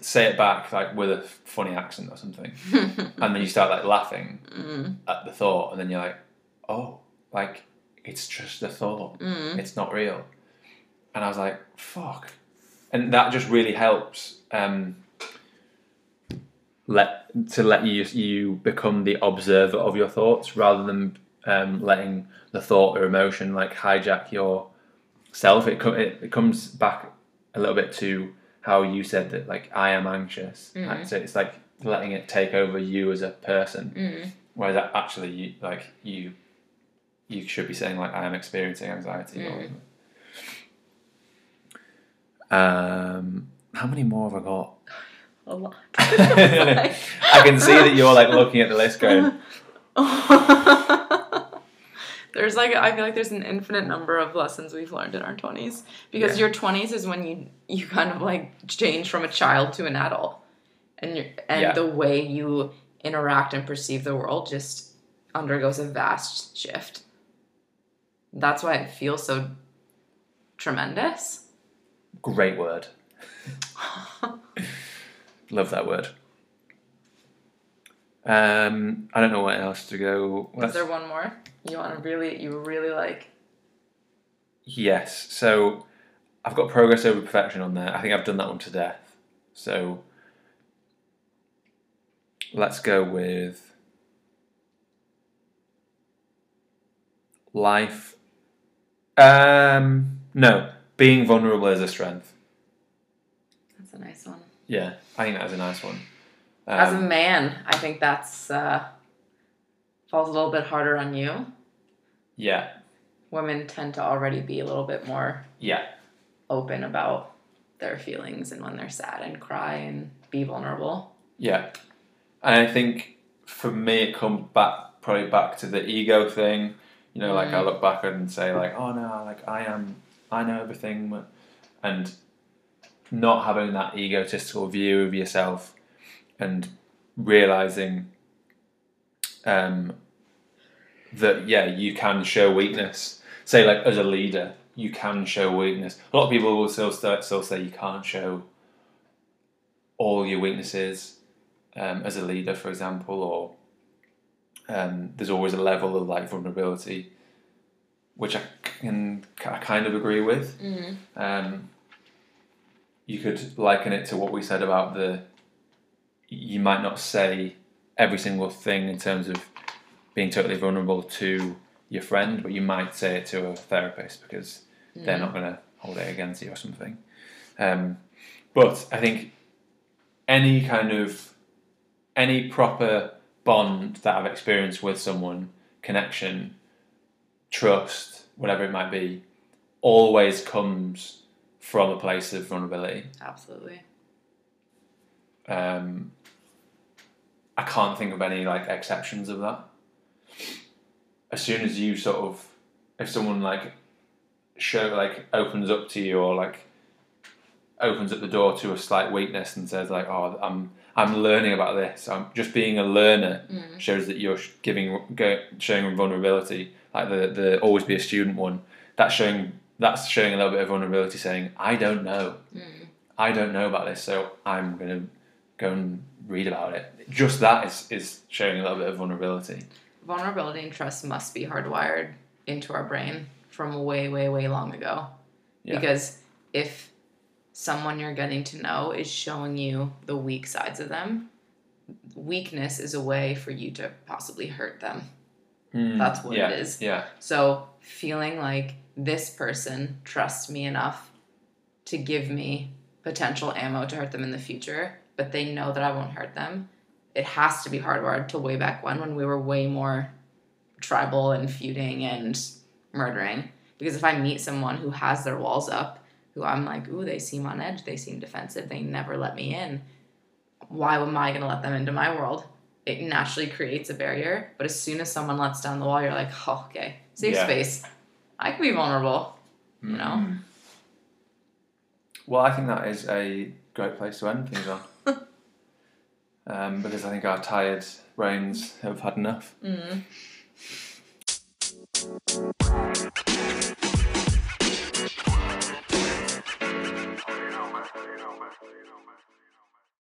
say it back like with a funny accent or something, and then you start like laughing Mm, at the thought, and then you're like, oh, like it's just a thought, mm, it's not real. And I was like, fuck, and that just really helps. Um, let to let you you become the observer of your thoughts rather than um, letting the thought or emotion like hijack your self. It, co- it it comes back a little bit to how you said that like I am anxious. Like, So it's like letting it take over you as a person. mm. Whereas actually, you like you, you should be saying like I am experiencing anxiety. Mm. Um, how many more have I got? A lot. I can see that you're like looking at the list, going, there's like I feel like there's an infinite number of lessons we've learned in our twenties because Yeah. your twenties is when you you kind of like change from a child to an adult, and you and Yeah. the way you interact and perceive the world just undergoes a vast shift. That's why it feels so tremendous. "Great word." Love that word. Um, I don't know what else to go. Is there one more you want to really you really like? Yes. So I've got progress over perfection on there. I think I've done that one to death. So let's go with life. Um, no, being vulnerable is a strength. That's a nice one. Yeah, I think that was a nice one. Um, As a man, I think that's uh, falls a little bit harder on you. yeah, Women tend to already be a little bit more yeah, open about their feelings and when they're sad and cry and be vulnerable. Yeah, and I think for me it comes back probably back to the ego thing. You know, like I look back and say like, oh no, like I am, I know everything, and not having that egotistical view of yourself, and realizing um, that yeah, you can show weakness. Say like as a leader, you can show weakness. A lot of people will still start, still say you can't show all your weaknesses um, as a leader, for example, or um, there's always a level of like vulnerability, which I can I kind of agree with. Mm. Um, you could liken it to what we said about the. You might not say every single thing in terms of being totally vulnerable to your friend, but you might say it to a therapist because they're not going to hold it against you or something. Um, but I think any kind of any proper bond that I've experienced with someone, connection, trust, whatever it might be, always comes from a place of vulnerability. Absolutely. Um, I can't think of any like exceptions of that. As soon as you sort of, if someone like show like opens up to you or like opens up the door to a slight weakness and says like, "Oh, I'm I'm learning about this. I'm just being a learner." Mm. Shows that you're giving go, showing vulnerability. Like the the always be a student one. That's showing that's showing a little bit of vulnerability, saying, "I don't know." Mm. I don't know about this, so I'm gonna go and read about it. Just that is, is showing a little bit of vulnerability. Vulnerability and trust must be hardwired into our brain from way, way, way long ago. Yeah. Because if someone you're getting to know is showing you the weak sides of them, weakness is a way for you to possibly hurt them. Hmm, That's what it yeah, is. Yeah, So feeling like this person trusts me enough to give me potential ammo to hurt them in the future, but they know that I won't hurt them, it has to be hardwired to way back when when we were way more tribal and feuding and murdering. Because if I meet someone who has their walls up, who I'm like, ooh, they seem on edge, they seem defensive, they never let me in. Why am I going to let them into my world? It naturally creates a barrier, but as soon as someone lets down the wall, you're like, oh, okay, safe yeah. space. I can be vulnerable, mm. you know? Hmm. Well, I think that is a great place to end things on. um, because I think our tired brains have had enough. Mm. so you know, man.